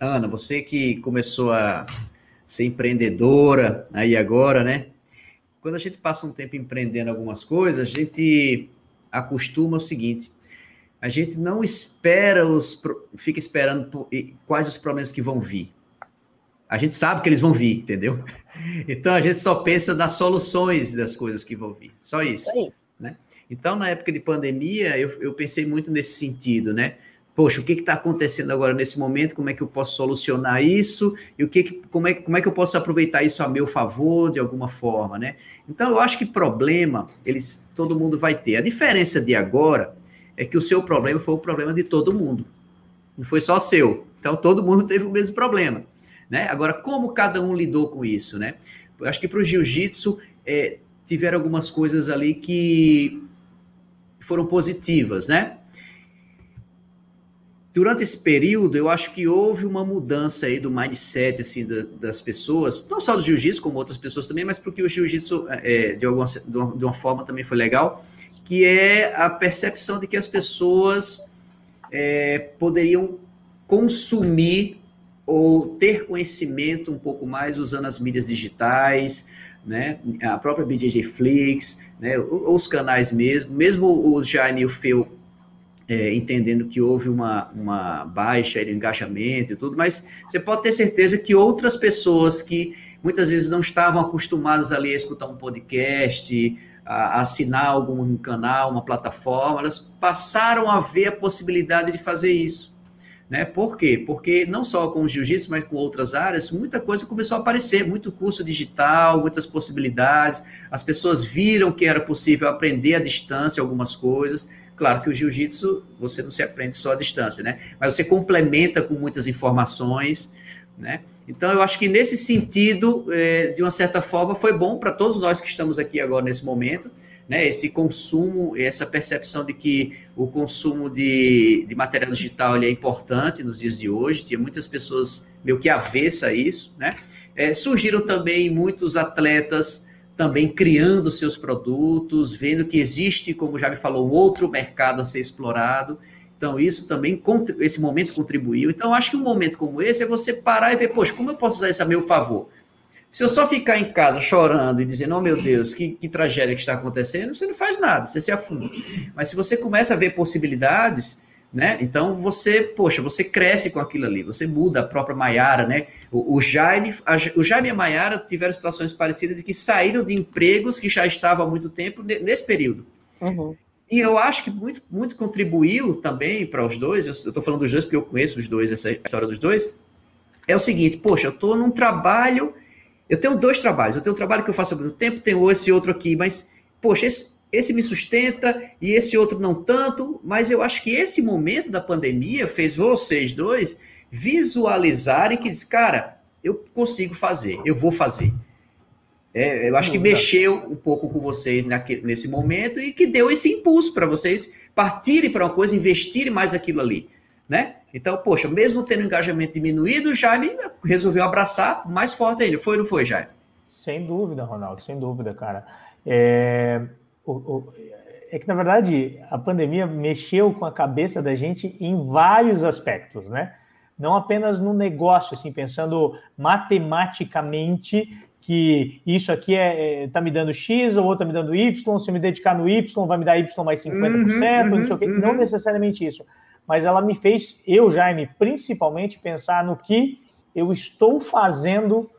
Speaker 2: Ana, você que começou a ser empreendedora aí agora, né? quando a gente passa um tempo empreendendo algumas coisas, a gente acostuma o seguinte: a gente não espera os, fica esperando quais os problemas que vão vir. A gente sabe que eles vão vir, entendeu? Então a gente só pensa nas soluções das coisas que vão vir. Só isso. né? Então, na época de pandemia, eu, eu pensei muito nesse sentido, né? Poxa, o que está acontecendo agora nesse momento? Como é que eu posso solucionar isso? E o que, que como, é, como é que eu posso aproveitar isso a meu favor de alguma forma, né? Então, eu acho que problema, eles, todo mundo vai ter. A diferença de agora é que o seu problema foi o problema de todo mundo. Não foi só seu. Então, todo mundo teve o mesmo problema. Né? Agora, como cada um lidou com isso, né? Eu acho que para o jiu-jitsu é, tiveram algumas coisas ali que foram positivas, né? Durante esse período, eu acho que houve uma mudança aí do mindset assim da, das pessoas, não só do jiu-jitsu, como outras pessoas também, mas porque o jiu-jitsu é, de, alguma, de, uma, de uma forma também foi legal, que é a percepção de que as pessoas é, poderiam consumir ou ter conhecimento um pouco mais usando as mídias digitais, né? A própria BJJ Flix, né? Os canais mesmo, mesmo o Jaime e o Feu é, entendendo que houve uma, uma baixa de engajamento e tudo, mas você pode ter certeza que outras pessoas que muitas vezes não estavam acostumadas ali a escutar um podcast, a, a assinar algum canal, uma plataforma, elas passaram a ver a possibilidade de fazer isso. Né? Por quê? Porque não só com o jiu-jitsu, mas com outras áreas, muita coisa começou a aparecer, muito curso digital, muitas possibilidades. As pessoas viram que era possível aprender à distância algumas coisas. Claro que o jiu-jitsu você não se aprende só à distância, né? Mas você complementa com muitas informações, né? Então eu acho que nesse sentido, é, de uma certa forma, foi bom para todos nós que estamos aqui agora nesse momento né, esse consumo, essa percepção de que o consumo de, de material digital é importante nos dias de hoje, tinha muitas pessoas meio que avessa a isso, né? É, surgiram também muitos atletas também criando seus produtos, vendo que existe, como já me falou, um outro mercado a ser explorado. Então, isso também, esse momento contribuiu. Então, acho que um momento como esse é você parar e ver, poxa, como eu posso usar isso a meu favor? Se eu só ficar em casa chorando e dizendo, oh meu Deus, que, que tragédia que está acontecendo, você não faz nada, você se afunda. Mas se você começa a ver possibilidades, né? Então você, poxa, você cresce com aquilo ali, você muda a própria Maiara, né? O, o Jaime, a, o Jaime e a Maiara tiveram situações parecidas de que saíram de empregos que já estavam há muito tempo nesse período. Uhum. E eu acho que muito, muito contribuiu também para os dois, eu estou falando dos dois porque eu conheço os dois, essa história dos dois, é o seguinte, poxa, eu estou num trabalho eu tenho dois trabalhos. Eu tenho um trabalho que eu faço ao tempo, tenho esse outro aqui, mas, poxa, esse, esse me sustenta e esse outro não tanto. Mas eu acho que esse momento da pandemia fez vocês dois visualizarem que diz, cara, eu consigo fazer, eu vou fazer. É, eu acho que mexeu um pouco com vocês naquele, nesse momento e que deu esse impulso para vocês partirem para uma coisa, investirem mais aquilo ali, né? Então, poxa, mesmo tendo engajamento diminuído, o Jaime resolveu abraçar mais forte ainda. Foi ou não foi, Jaime?
Speaker 4: Sem dúvida, Ronaldo, sem dúvida, cara. É, o, o, é que, na verdade, a pandemia mexeu com a cabeça da gente em vários aspectos, né? Não apenas no negócio, assim, pensando matematicamente que isso aqui é, é tá me dando X, ou outro tá me dando Y, se eu me dedicar no Y, vai me dar Y mais 50%, uhum, não sei o quê. Uhum. Não necessariamente isso mas ela me fez, eu, Jaime, principalmente pensar no que eu estou fazendo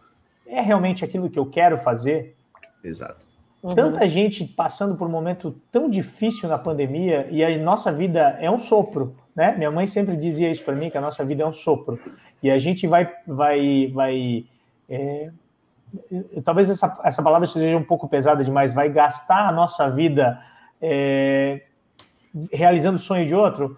Speaker 4: é realmente aquilo que eu quero fazer.
Speaker 2: Exato.
Speaker 4: Uhum. Tanta gente passando por um momento tão difícil na pandemia e a nossa vida é um sopro, né? Minha mãe sempre dizia isso para mim que a nossa vida é um sopro e a gente vai, vai, vai. É, talvez essa, essa palavra seja um pouco pesada demais. Vai gastar a nossa vida é, realizando o sonho de outro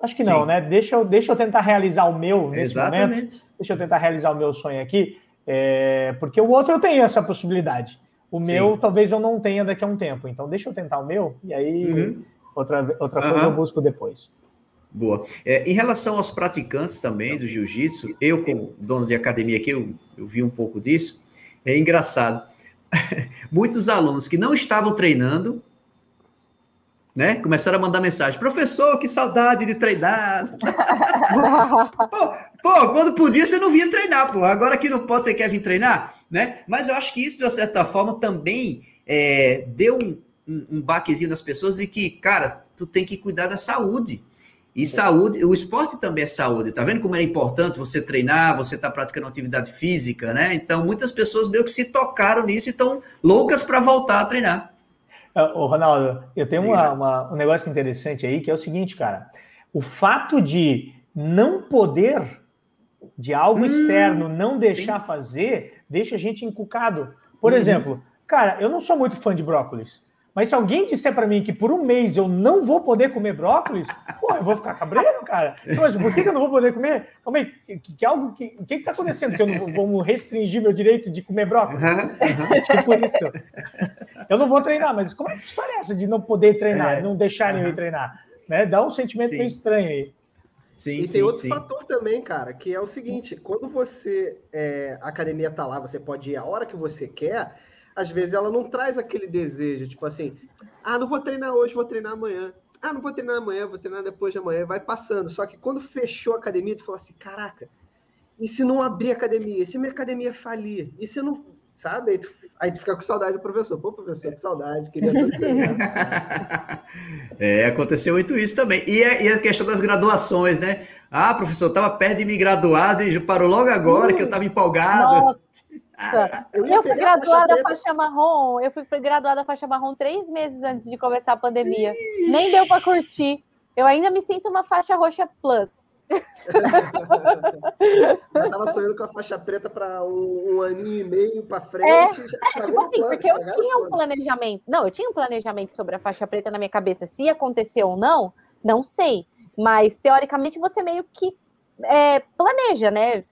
Speaker 4: Acho que não, Sim. né? Deixa eu, deixa eu tentar realizar o meu nesse Exatamente. momento. Deixa eu tentar realizar o meu sonho aqui, é, porque o outro eu tenho essa possibilidade. O Sim. meu talvez eu não tenha daqui a um tempo. Então deixa eu tentar o meu e aí uhum. outra, outra coisa uhum. eu busco depois.
Speaker 2: Boa. É, em relação aos praticantes também do jiu-jitsu, eu, como dono de academia aqui, eu, eu vi um pouco disso. É engraçado. Muitos alunos que não estavam treinando né? Começaram a mandar mensagem, professor, que saudade de treinar. pô, pô, quando podia você não vinha treinar, pô. Agora que não pode, você quer vir treinar, né? Mas eu acho que isso, de uma certa forma, também é, deu um, um, um baquezinho nas pessoas de que, cara, tu tem que cuidar da saúde. E saúde, o esporte também é saúde. Tá vendo como é importante você treinar, você tá praticando atividade física, né? Então, muitas pessoas meio que se tocaram nisso e estão loucas para voltar a treinar.
Speaker 4: Ô, Ronaldo, eu tenho uma, uma, um negócio interessante aí que é o seguinte, cara. O fato de não poder de algo hum, externo não deixar sim. fazer, deixa a gente encucado. Por uhum. exemplo, cara, eu não sou muito fã de brócolis. Mas se alguém disser para mim que por um mês eu não vou poder comer brócolis, pô, eu vou ficar cabreiro, cara. Mas por que, eu não vou poder comer? Calma aí, que, que algo que, o que está acontecendo? Que eu não vou, restringir meu direito de comer brócolis? É tipo isso. Eu não vou treinar, mas como é que isso parece de não poder treinar, é. não deixarem eu ir treinar? Né? Dá um sentimento sim. meio estranho aí.
Speaker 6: Sim, e sim, tem outro sim. fator também, cara, que é o seguinte: quando você é, a academia tá lá, você pode ir a hora que você quer às vezes ela não traz aquele desejo, tipo assim, ah, não vou treinar hoje, vou treinar amanhã. Ah, não vou treinar amanhã, vou treinar depois de amanhã, vai passando. Só que quando fechou a academia, tu fala assim, caraca, e se não abrir a academia? E se minha academia falir? E se não, sabe? Aí tu, aí tu fica com saudade do professor. Pô, professor, que saudade, queria
Speaker 2: É, aconteceu muito isso também. E a, e a, questão das graduações, né? Ah, professor, estava perto de me graduar e parou logo agora, uh, que eu estava empolgado. Nossa.
Speaker 5: Eu, eu fui graduada faixa, faixa marrom, eu fui graduada faixa marrom três meses antes de começar a pandemia. Ixi. Nem deu para curtir. Eu ainda me sinto uma faixa roxa plus.
Speaker 6: eu tava sonhando com a faixa preta para um, um, aninho e meio para frente. É,
Speaker 5: é tipo assim, porque eu tinha um planejamento. Não, eu tinha um planejamento sobre a faixa preta na minha cabeça. Se aconteceu ou não, não sei. Mas teoricamente você meio que é, planeja, né?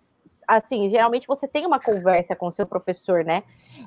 Speaker 5: Assim, geralmente você tem uma conversa com o seu professor, né?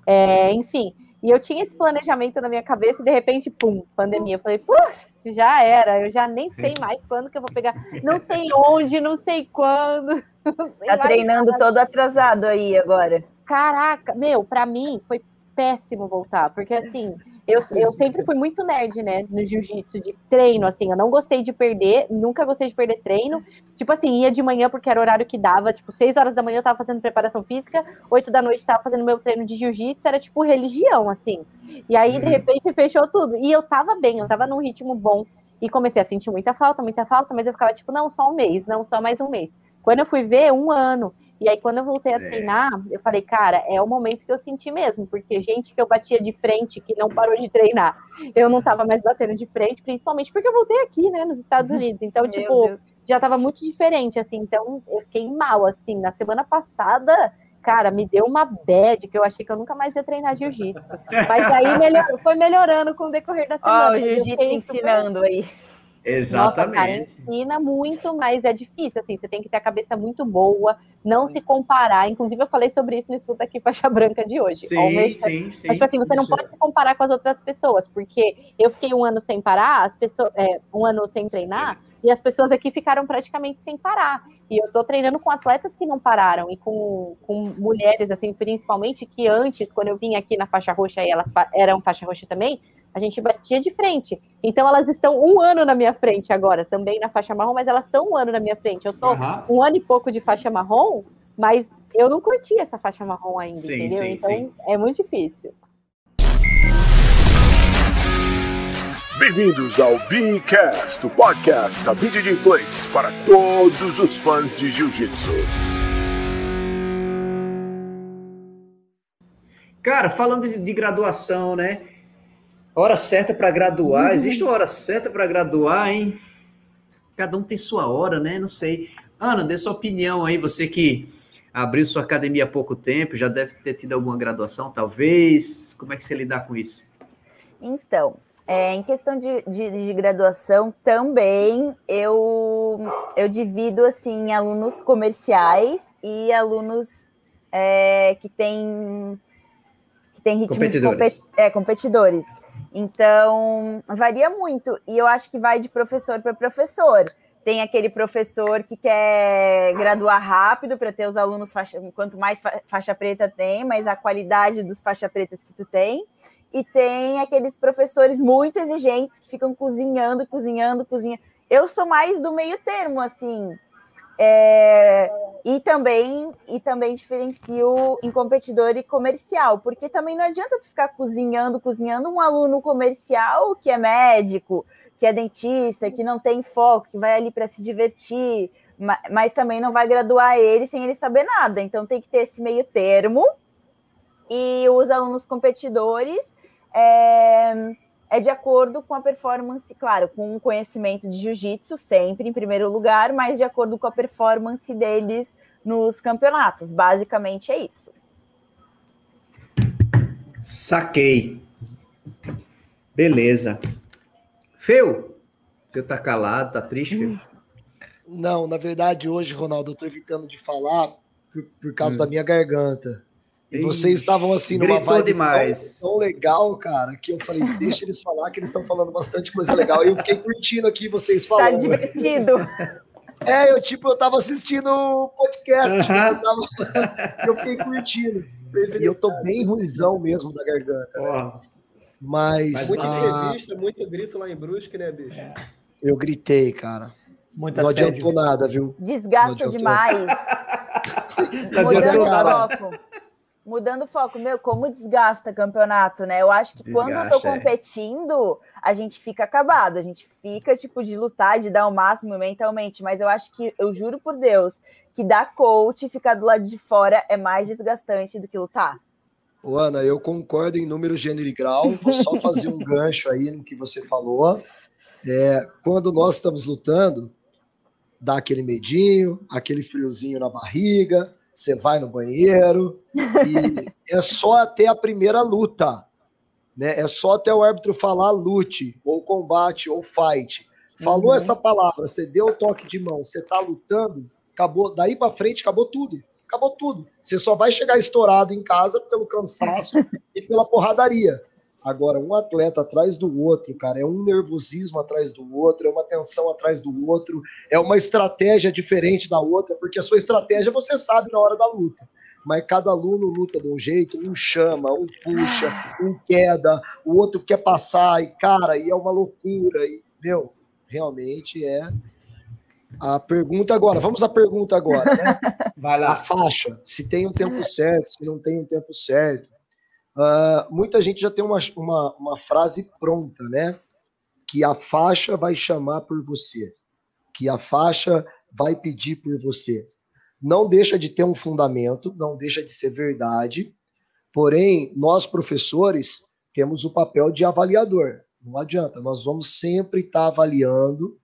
Speaker 5: É, enfim, e eu tinha esse planejamento na minha cabeça e de repente, pum, pandemia. Eu falei, puxa, já era, eu já nem sei mais quando que eu vou pegar, não sei onde, não sei quando.
Speaker 3: tá treinando todo atrasado aí agora.
Speaker 5: Caraca, meu, para mim foi péssimo voltar, porque assim, eu, eu sempre fui muito nerd, né, no jiu-jitsu, de treino, assim, eu não gostei de perder, nunca gostei de perder treino. Tipo assim, ia de manhã porque era o horário que dava, tipo, seis horas da manhã eu tava fazendo preparação física, oito da noite tava fazendo meu treino de jiu-jitsu, era tipo religião, assim. E aí, de uhum. repente, fechou tudo. E eu tava bem, eu tava num ritmo bom. E comecei a sentir muita falta, muita falta, mas eu ficava tipo, não, só um mês, não, só mais um mês. Quando eu fui ver, um ano. E aí, quando eu voltei a é. treinar, eu falei, cara, é o momento que eu senti mesmo, porque gente que eu batia de frente, que não parou de treinar, eu não tava mais batendo de frente, principalmente porque eu voltei aqui, né, nos Estados Unidos. Então, Meu tipo, Deus. já tava muito diferente, assim. Então, eu fiquei mal, assim. Na semana passada, cara, me deu uma bad que eu achei que eu nunca mais ia treinar jiu-jitsu. Mas aí melhor, foi melhorando com o decorrer da semana.
Speaker 3: Ó, oh, o jiu-jitsu ensinando aí.
Speaker 2: Exatamente. Nossa, cara,
Speaker 5: ensina muito, mas é difícil, assim, você tem que ter a cabeça muito boa, não se comparar. Inclusive, eu falei sobre isso no Escuta Aqui Faixa Branca de hoje.
Speaker 2: Sim, sim, sim.
Speaker 5: Mas, tipo assim, você não pode se comparar com as outras pessoas, porque eu fiquei um ano sem parar, as pessoas, é, um ano sem treinar, e as pessoas aqui ficaram praticamente sem parar. E eu tô treinando com atletas que não pararam, e com, com mulheres, assim, principalmente, que antes, quando eu vim aqui na faixa roxa, e elas eram faixa roxa também, a gente batia de frente. Então elas estão um ano na minha frente agora, também na faixa marrom, mas elas estão um ano na minha frente. Eu tô uhum. um ano e pouco de faixa marrom, mas eu não curti essa faixa marrom ainda, sim, entendeu? Sim, então sim. é muito difícil.
Speaker 1: Bem-vindos ao Beancast, o podcast da Place para todos os fãs de Jiu-Jitsu.
Speaker 2: Cara, falando de, de graduação, né? Hora certa para graduar. Uhum. Existe uma hora certa para graduar, hein? Cada um tem sua hora, né? Não sei. Ana, dê sua opinião aí. Você que abriu sua academia há pouco tempo, já deve ter tido alguma graduação, talvez. Como é que você lidar com isso?
Speaker 3: Então, é, em questão de, de, de, graduação, também eu, eu divido assim alunos comerciais e alunos é, que têm que tem ritmo
Speaker 2: competidores.
Speaker 3: de compet, é, competidores. Então, varia muito. E eu acho que vai de professor para professor. Tem aquele professor que quer graduar rápido para ter os alunos faixa, quanto mais faixa preta tem, mais a qualidade dos faixa pretas que tu tem. E tem aqueles professores muito exigentes que ficam cozinhando, cozinhando, cozinhando. Eu sou mais do meio termo, assim. É, e também e também diferencio em competidor e comercial, porque também não adianta tu ficar cozinhando, cozinhando um aluno comercial que é médico, que é dentista, que não tem foco, que vai ali para se divertir, mas também não vai graduar ele sem ele saber nada. Então tem que ter esse meio termo. E os alunos competidores é, é de acordo com a performance, claro, com o conhecimento de jiu-jitsu sempre em primeiro lugar, mas de acordo com a performance deles nos campeonatos. Basicamente é isso.
Speaker 2: Saquei. Beleza. Feu, você tá calado, tá triste, Feu?
Speaker 7: Não, na verdade, hoje, Ronaldo, eu tô evitando de falar por, por causa hum. da minha garganta. E vocês estavam assim numa vibe
Speaker 2: demais.
Speaker 7: Tão, tão, legal, cara, que eu falei, deixa eles falar que eles estão falando bastante coisa legal. E eu fiquei curtindo aqui vocês tá falando.
Speaker 3: Tá divertido.
Speaker 7: É, eu tipo, eu tava assistindo o podcast, tipo, eu, tava, eu fiquei curtindo. E eu tô bem ruizão mesmo da garganta. Né? Mas.
Speaker 6: Muita a... entrevista, muito grito lá em Brusque, né, bicho?
Speaker 7: Eu gritei, cara. Muita não adiantou nada, viu?
Speaker 3: Desgasta demais. Mudando o foco. Mudando o foco, meu, como desgasta campeonato, né? Eu acho que desgasta, quando eu tô é. competindo, é. a gente fica acabado, a gente fica, tipo, de lutar, de dar o máximo mentalmente, mas eu acho que, eu juro por Deus, que dar coach, ficar do lado de fora é mais desgastante do que lutar.
Speaker 7: Ô, Ana, eu concordo em número, gênero e grau, vou só fazer um gancho aí no que você falou. É, quando nós estamos lutando, dá aquele medinho, aquele friozinho na barriga, você vai no banheiro e é só até a primeira luta, né? É só até o árbitro falar lute, ou combate, ou fight. Falou uhum. essa palavra, você deu o toque de mão, você tá lutando, acabou, daí para frente acabou tudo. Acabou tudo. Você só vai chegar estourado em casa pelo cansaço e pela porradaria. Agora, um atleta atrás do outro, cara, é um nervosismo atrás do outro, é uma tensão atrás do outro, é uma estratégia diferente da outra, porque a sua estratégia você sabe na hora da luta. Mas cada aluno luta de um jeito, um chama, um puxa, um queda, o outro quer passar, e cara, e é uma loucura, e, meu, realmente é. A pergunta agora, vamos à pergunta agora, né?
Speaker 2: Vai lá.
Speaker 7: A faixa, se tem um tempo certo, se não tem um tempo certo Uh, muita gente já tem uma, uma, uma frase pronta, né? Que a faixa vai chamar por você, que a faixa vai pedir por você. Não deixa de ter um fundamento, não deixa de ser verdade, porém, nós professores temos o papel de avaliador. Não adianta, nós vamos sempre estar tá avaliando,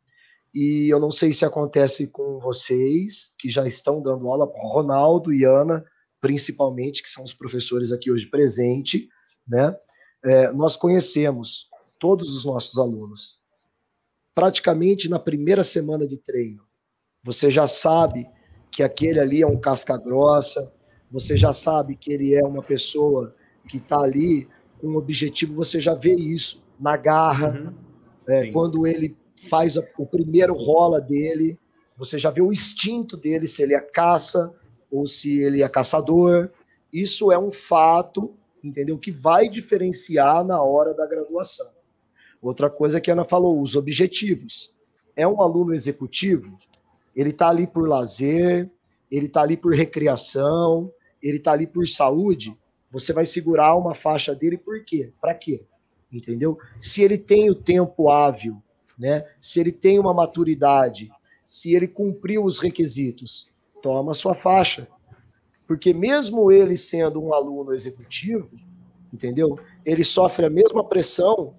Speaker 7: e eu não sei se acontece com vocês, que já estão dando aula, Ronaldo e Ana, principalmente, que são os professores aqui hoje presentes, né? É, nós conhecemos todos os nossos alunos. Praticamente na primeira semana de treino, você já sabe que aquele ali é um casca grossa, você já sabe que ele é uma pessoa que está ali com um objetivo, você já vê isso na garra, uhum. é, quando ele faz o primeiro rola dele, você já vê o instinto dele, se ele é caça, ou se ele é caçador. Isso é um fato, entendeu? Que vai diferenciar na hora da graduação. Outra coisa que a Ana falou, os objetivos. É um aluno executivo, ele está ali por lazer, ele está ali por recreação, ele está ali por saúde. Você vai segurar uma faixa dele por quê? Para quê? Entendeu? Se ele tem o tempo hábil, né? Se ele tem uma maturidade, se ele cumpriu os requisitos, toma sua faixa. Porque mesmo ele sendo um aluno executivo, entendeu? Ele sofre a mesma pressão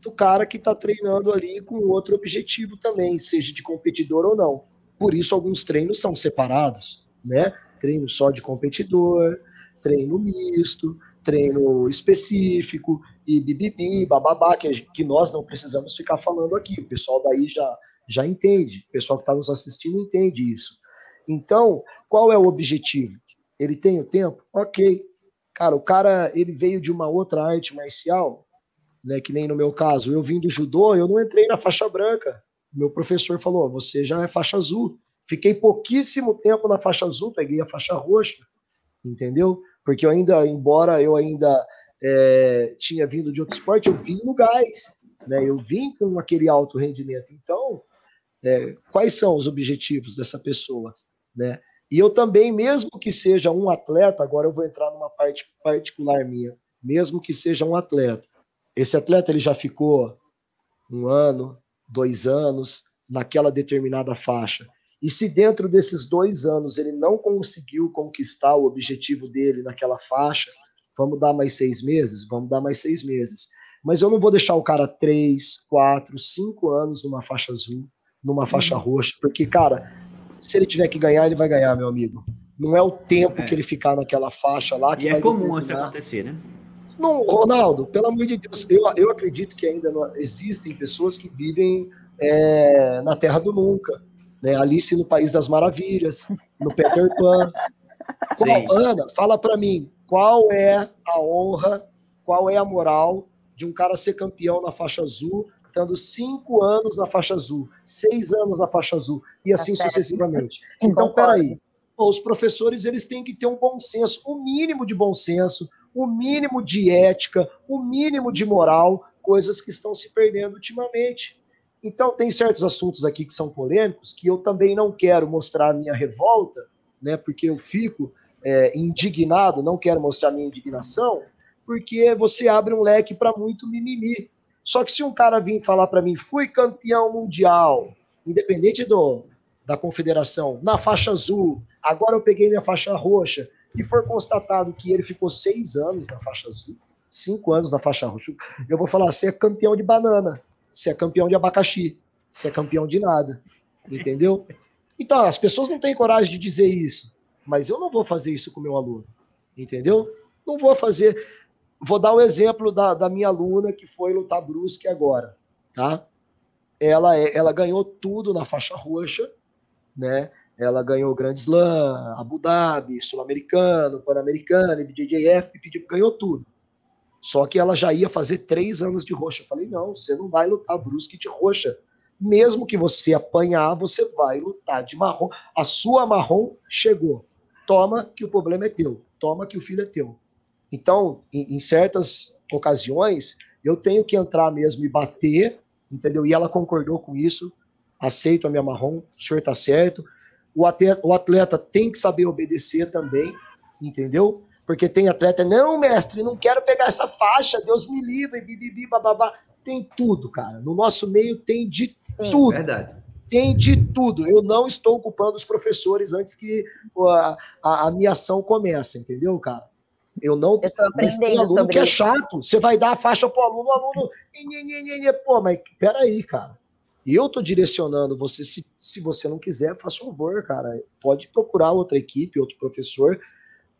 Speaker 7: do cara que está treinando ali com outro objetivo também, seja de competidor ou não. Por isso alguns treinos são separados, né? Treino só de competidor, treino misto, treino específico e bibibi, bababá, que, que nós não precisamos ficar falando aqui. O pessoal daí já, já entende, o pessoal que está nos assistindo entende isso. Então, qual é o objetivo? Ele tem o tempo? Ok. Cara, o cara, ele veio de uma outra arte marcial, né, que nem no meu caso, eu vim do judô, eu não entrei na faixa branca. Meu professor falou: você já é faixa azul. Fiquei pouquíssimo tempo na faixa azul, peguei a faixa roxa, entendeu? Porque eu ainda, embora eu ainda é, tinha vindo de outro esporte, eu vim no gás, né? Eu vim com aquele alto rendimento. Então, é, quais são os objetivos dessa pessoa? Né? E eu também, mesmo que seja um atleta, agora eu vou entrar numa parte particular minha, mesmo que seja um atleta, esse atleta ele já ficou um ano, dois anos naquela determinada faixa. E se dentro desses dois anos ele não conseguiu conquistar o objetivo dele naquela faixa, vamos dar mais seis meses? Vamos dar mais seis meses. Mas eu não vou deixar o cara três, quatro, cinco anos numa faixa azul, numa faixa
Speaker 2: Uhum.
Speaker 7: roxa, porque, cara, se ele tiver que ganhar, ele vai ganhar, meu amigo. Não é o tempo
Speaker 2: É.
Speaker 7: que ele ficar naquela faixa lá que
Speaker 2: E é comum isso acontecer, né?
Speaker 7: Não, Ronaldo, pelo amor de Deus, eu, eu acredito que ainda não- existem pessoas que vivem é, na Terra do Nunca, né? Alice no País das Maravilhas, no Peter Pan. Qual, Ana, fala pra mim, qual é a honra, qual é a moral de um cara ser campeão na faixa azul, estando cinco anos na faixa azul, seis anos na faixa azul, e assim
Speaker 3: certo.
Speaker 7: sucessivamente. Então,
Speaker 3: Concordo.
Speaker 7: peraí. Os professores eles têm que ter um bom senso, um mínimo de bom senso, um mínimo de ética, um mínimo de moral, coisas que estão se perdendo ultimamente. Então, tem certos assuntos aqui que são polêmicos que eu também não quero mostrar a minha revolta, né, porque eu fico é, indignado, não quero mostrar a minha indignação, porque você abre um leque para muito mimimi. Só que se um cara vir falar para mim, fui campeão mundial, independente do, da confederação, na faixa azul, agora eu peguei minha faixa roxa, e for constatado que ele ficou seis anos na faixa azul, cinco anos na faixa roxa, eu vou falar, você é campeão de banana, você é campeão de abacaxi, você é campeão de nada, entendeu? Então, as pessoas não têm coragem de dizer isso, mas eu não vou fazer isso com meu aluno, entendeu? Não vou fazer. Vou dar o exemplo da, da minha aluna que foi lutar brusque agora, tá? Ela, é, ela ganhou tudo na faixa roxa, né? Ela ganhou Grand Slam, Abu Dhabi, Sul-Americano, Pan-Americano, IBJJF, ganhou tudo. Só que ela já ia fazer três anos de roxa. Eu falei, não, você não vai lutar brusque de roxa. Mesmo que você apanhar, você vai lutar de marrom. A sua marrom chegou. Toma que o problema é teu. Toma que o filho é teu. Então, em, em certas ocasiões, eu tenho que entrar mesmo e bater, entendeu? E ela concordou com isso. Aceito a minha marrom, o senhor tá certo. O atleta, o atleta tem que saber obedecer também, entendeu? Porque tem atleta, não, mestre, não quero pegar essa faixa, Deus me livre, bibibi, bababá. Tem tudo, cara. No nosso meio tem de
Speaker 3: Sim.
Speaker 7: tudo.
Speaker 2: Verdade.
Speaker 7: Tem de tudo. Eu não estou ocupando os professores antes que a, a, a minha ação comece, entendeu, cara? Eu não.
Speaker 3: Eu tô
Speaker 7: Mas tem
Speaker 3: aprendendo
Speaker 7: aluno que é
Speaker 3: isso.
Speaker 7: chato. Você vai dar a faixa aluno, o aluno. nhe, nhe. Pô, mas peraí, cara. Eu tô direcionando você. Se, se você não quiser, faz favor, cara. Pode procurar outra equipe, outro professor,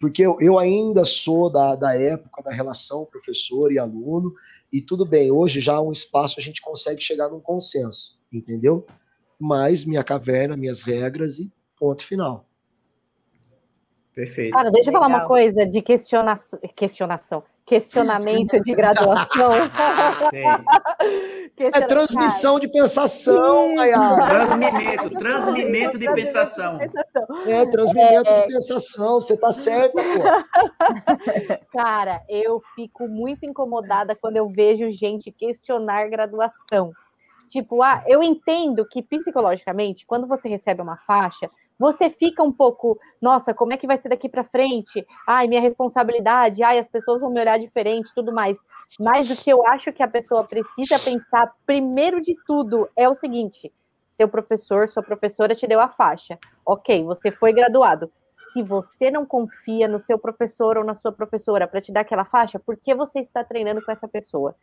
Speaker 7: porque eu, eu ainda sou da, da época da relação professor e aluno, e tudo bem, hoje já um espaço a gente consegue chegar num consenso, entendeu? Mas minha caverna, minhas regras e ponto final.
Speaker 2: Perfeito.
Speaker 5: Cara, deixa eu falar uma coisa de questionação, questionação, questionamento de graduação.
Speaker 7: É
Speaker 5: Questiona-
Speaker 7: transmissão de pensação. Maiara.
Speaker 2: Transmimento, transmimento de pensação.
Speaker 7: É, transmimento de pensação. Você tá certa, pô.
Speaker 5: Cara, eu fico muito incomodada quando eu vejo gente questionar graduação. Tipo, ah, eu entendo que psicologicamente, quando você recebe uma faixa, você fica um pouco, nossa, como é que vai ser daqui para frente? Ai, minha responsabilidade, ai, as pessoas vão me olhar diferente, tudo mais. Mas o que eu acho que a pessoa precisa pensar, primeiro de tudo, é o seguinte: seu professor, sua professora te deu a faixa. Ok, você foi graduado se você não confia no seu professor ou na sua professora para te dar aquela faixa, por que você está treinando com essa pessoa?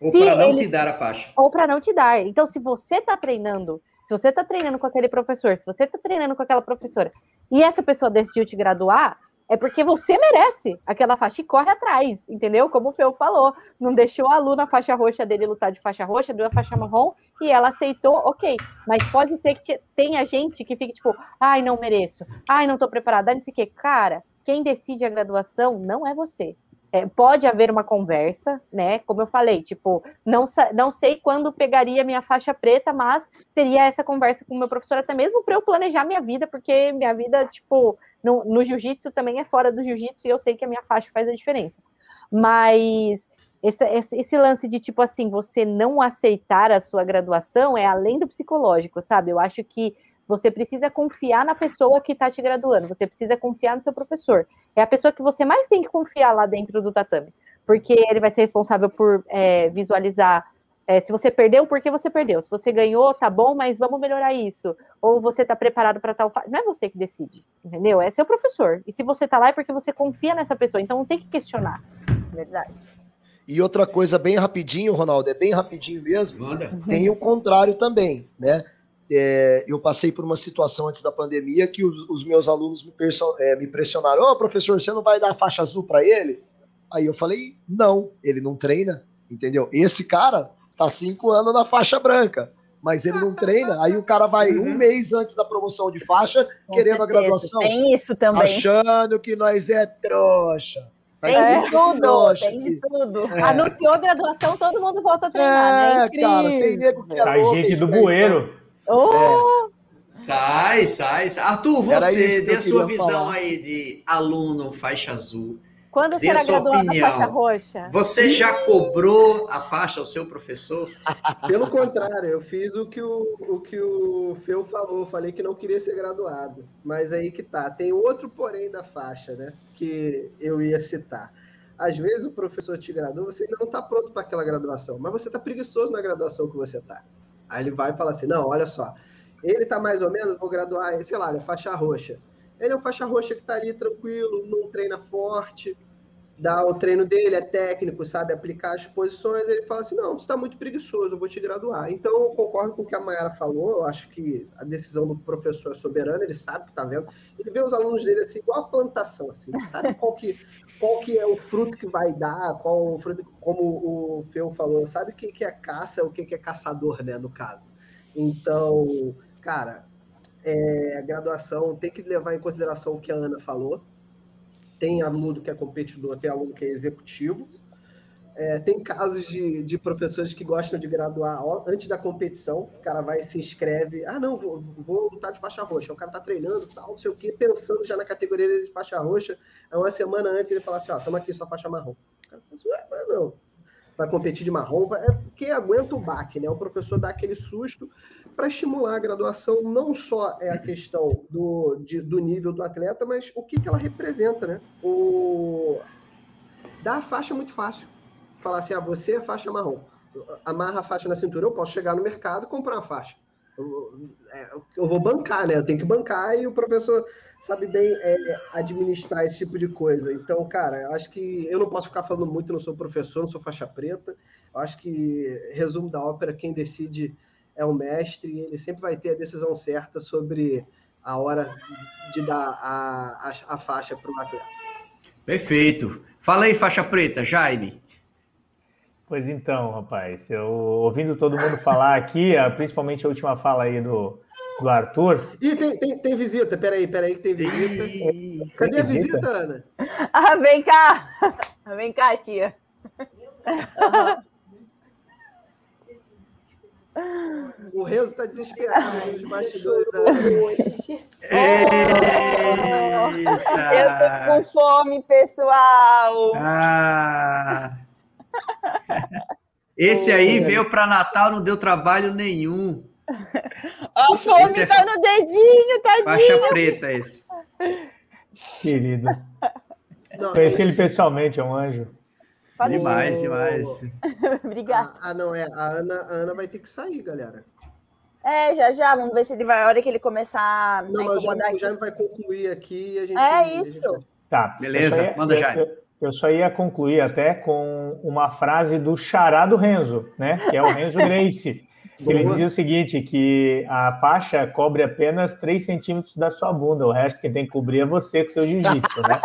Speaker 2: Ou para não
Speaker 5: ele-
Speaker 2: te dar a faixa.
Speaker 5: Ou para não te dar. Então, se você está treinando, se você está treinando com aquele professor, se você está treinando com aquela professora, e essa pessoa decidiu te graduar, é porque você merece aquela faixa e corre atrás, entendeu? Como o Feu falou, não deixou a aluna faixa roxa dele lutar de faixa roxa, deu a faixa marrom e ela aceitou, ok. Mas pode ser que te- tenha gente que fique tipo, ai, não mereço, ai, não tô preparada, não sei o quê. Cara, quem decide a graduação não é você. É, pode haver uma conversa, né? Como eu falei, tipo, não, não sei quando pegaria minha faixa preta, mas teria essa conversa com o meu professor, até mesmo para eu planejar minha vida, porque minha vida, tipo, no, no jiu-jitsu também é fora do jiu-jitsu e eu sei que a minha faixa faz a diferença. Mas esse, esse, esse lance de, tipo assim, você não aceitar a sua graduação é além do psicológico, sabe? Eu acho que você precisa confiar na pessoa que está te graduando, você precisa confiar no seu professor. É a pessoa que você mais tem que confiar lá dentro do tatame, porque ele vai ser responsável por é, visualizar é, se você perdeu, por que você perdeu? Se você ganhou, tá bom, mas vamos melhorar isso. Ou você tá preparado para tal. Não é você que decide, entendeu? É seu professor. E se você tá lá é porque você confia nessa pessoa, então não tem que questionar.
Speaker 3: Verdade.
Speaker 7: E outra coisa bem rapidinho, Ronaldo, é bem rapidinho mesmo.
Speaker 2: Manda.
Speaker 7: Tem o contrário também, né? É, eu passei por uma situação antes da pandemia que os, os meus alunos me, é, me pressionaram: Ô, oh, professor, você não vai dar a faixa azul para ele? Aí eu falei: não, ele não treina, entendeu? Esse cara tá cinco anos na faixa branca, mas ele não treina. Aí o cara vai um uhum. mês antes da promoção de faixa, Com querendo certeza. a graduação.
Speaker 3: Tem isso também.
Speaker 7: Achando que nós é trouxa.
Speaker 3: Tem de tudo, tem de tudo.
Speaker 5: É. Anunciou graduação, todo mundo volta a treinar, né? é,
Speaker 7: né? cara, tem nego que é
Speaker 4: Sai gente do bueiro.
Speaker 2: Oh! É. Sai, sai, sai. Arthur, você dê a sua visão falar. aí de aluno faixa azul.
Speaker 5: Quando será graduado na faixa roxa?
Speaker 2: Você já cobrou a faixa ao seu professor?
Speaker 6: Pelo contrário, eu fiz o que o, o que o Feu falou. Falei que não queria ser graduado. Mas aí que tá. Tem outro porém da faixa, né? Que eu ia citar. Às vezes o professor te gradua, você não está pronto para aquela graduação, mas você está preguiçoso na graduação que você está. Aí ele vai e fala assim: não, olha só, ele está mais ou menos, vou graduar, sei lá, ele é faixa roxa. Ele é um faixa roxa que está ali tranquilo, não treina forte, dá o treino dele, é técnico, sabe aplicar as posições. Ele fala assim: não, você está muito preguiçoso, eu vou te graduar. Então, eu concordo com o que a Mayara falou. Eu acho que a decisão do professor é soberana, ele sabe o que está vendo. Ele vê os alunos dele assim, igual a plantação, assim, ele sabe qual que, qual que é o fruto que vai dar, qual o fruto, como o Feu falou, sabe o que, é caça, o que, que é caçador, né, no caso. Então, cara, é, a graduação tem que levar em consideração o que a Ana falou. Tem aluno que é competidor, tem aluno que é executivo. É, tem casos de, de professores que gostam de graduar antes da competição. O cara vai se inscreve. Ah, não, vou, vou lutar de faixa roxa. O cara tá treinando, tal, não sei o quê, pensando já na categoria de faixa roxa. É uma semana antes ele fala assim: ó, toma aqui sua faixa marrom. O cara fala assim, não, vai competir de marrom. É quem aguenta o baque, né? O professor dá aquele susto para estimular a graduação. Não só é a questão do, de, do nível do atleta, mas o que, que ela representa, né? O... Dar a faixa é muito fácil falar assim, ah, você é faixa marrom. Amarra a faixa na cintura, eu posso chegar no mercado e comprar uma faixa. Eu, é, eu vou bancar, né? Eu tenho que bancar e o professor sabe bem é, administrar esse tipo de coisa. Então, cara, acho que eu não posso ficar falando muito, não sou professor, não sou faixa preta. Eu acho que, resumo da ópera, quem decide é o mestre e ele sempre vai ter a decisão certa sobre a hora de dar a, a, a faixa para o atleta.
Speaker 2: Perfeito. Fala aí, faixa preta, Jaime.
Speaker 4: Pois então, rapaz, eu ouvindo todo mundo falar aqui, principalmente a última fala aí do, do Arthur.
Speaker 6: Ih, tem, tem, tem visita, peraí, peraí, que tem visita. Ih, Cadê tem a visita? visita, Ana?
Speaker 3: Ah, vem cá! Vem cá, tia.
Speaker 6: O Renzo está desesperado nos bastidores da.
Speaker 3: Eu tô com fome, pessoal!
Speaker 2: Ah! Esse aí veio para Natal, não deu trabalho nenhum.
Speaker 3: A fome é tá no dedinho, tadinho.
Speaker 2: Faixa preta esse.
Speaker 4: Querido. Não, Conheci ele pessoalmente, é um anjo.
Speaker 2: Demais, demais.
Speaker 3: Obrigada.
Speaker 6: Ah, ah, não, é. A Ana, a Ana vai ter que sair, galera.
Speaker 3: É, já já, vamos ver se ele vai, a hora que ele começar
Speaker 6: Não, mas já, já vai concluir aqui e a gente.
Speaker 3: É isso. Gente...
Speaker 4: Tá.
Speaker 2: Beleza, manda já.
Speaker 4: Eu só ia concluir até com uma frase do xará do Renzo, né? Que é o Renzo Grace. Ele dizia o seguinte: que a faixa cobre apenas 3 centímetros da sua bunda, o resto quem tem que cobrir é você com seu jiu-jitsu, né?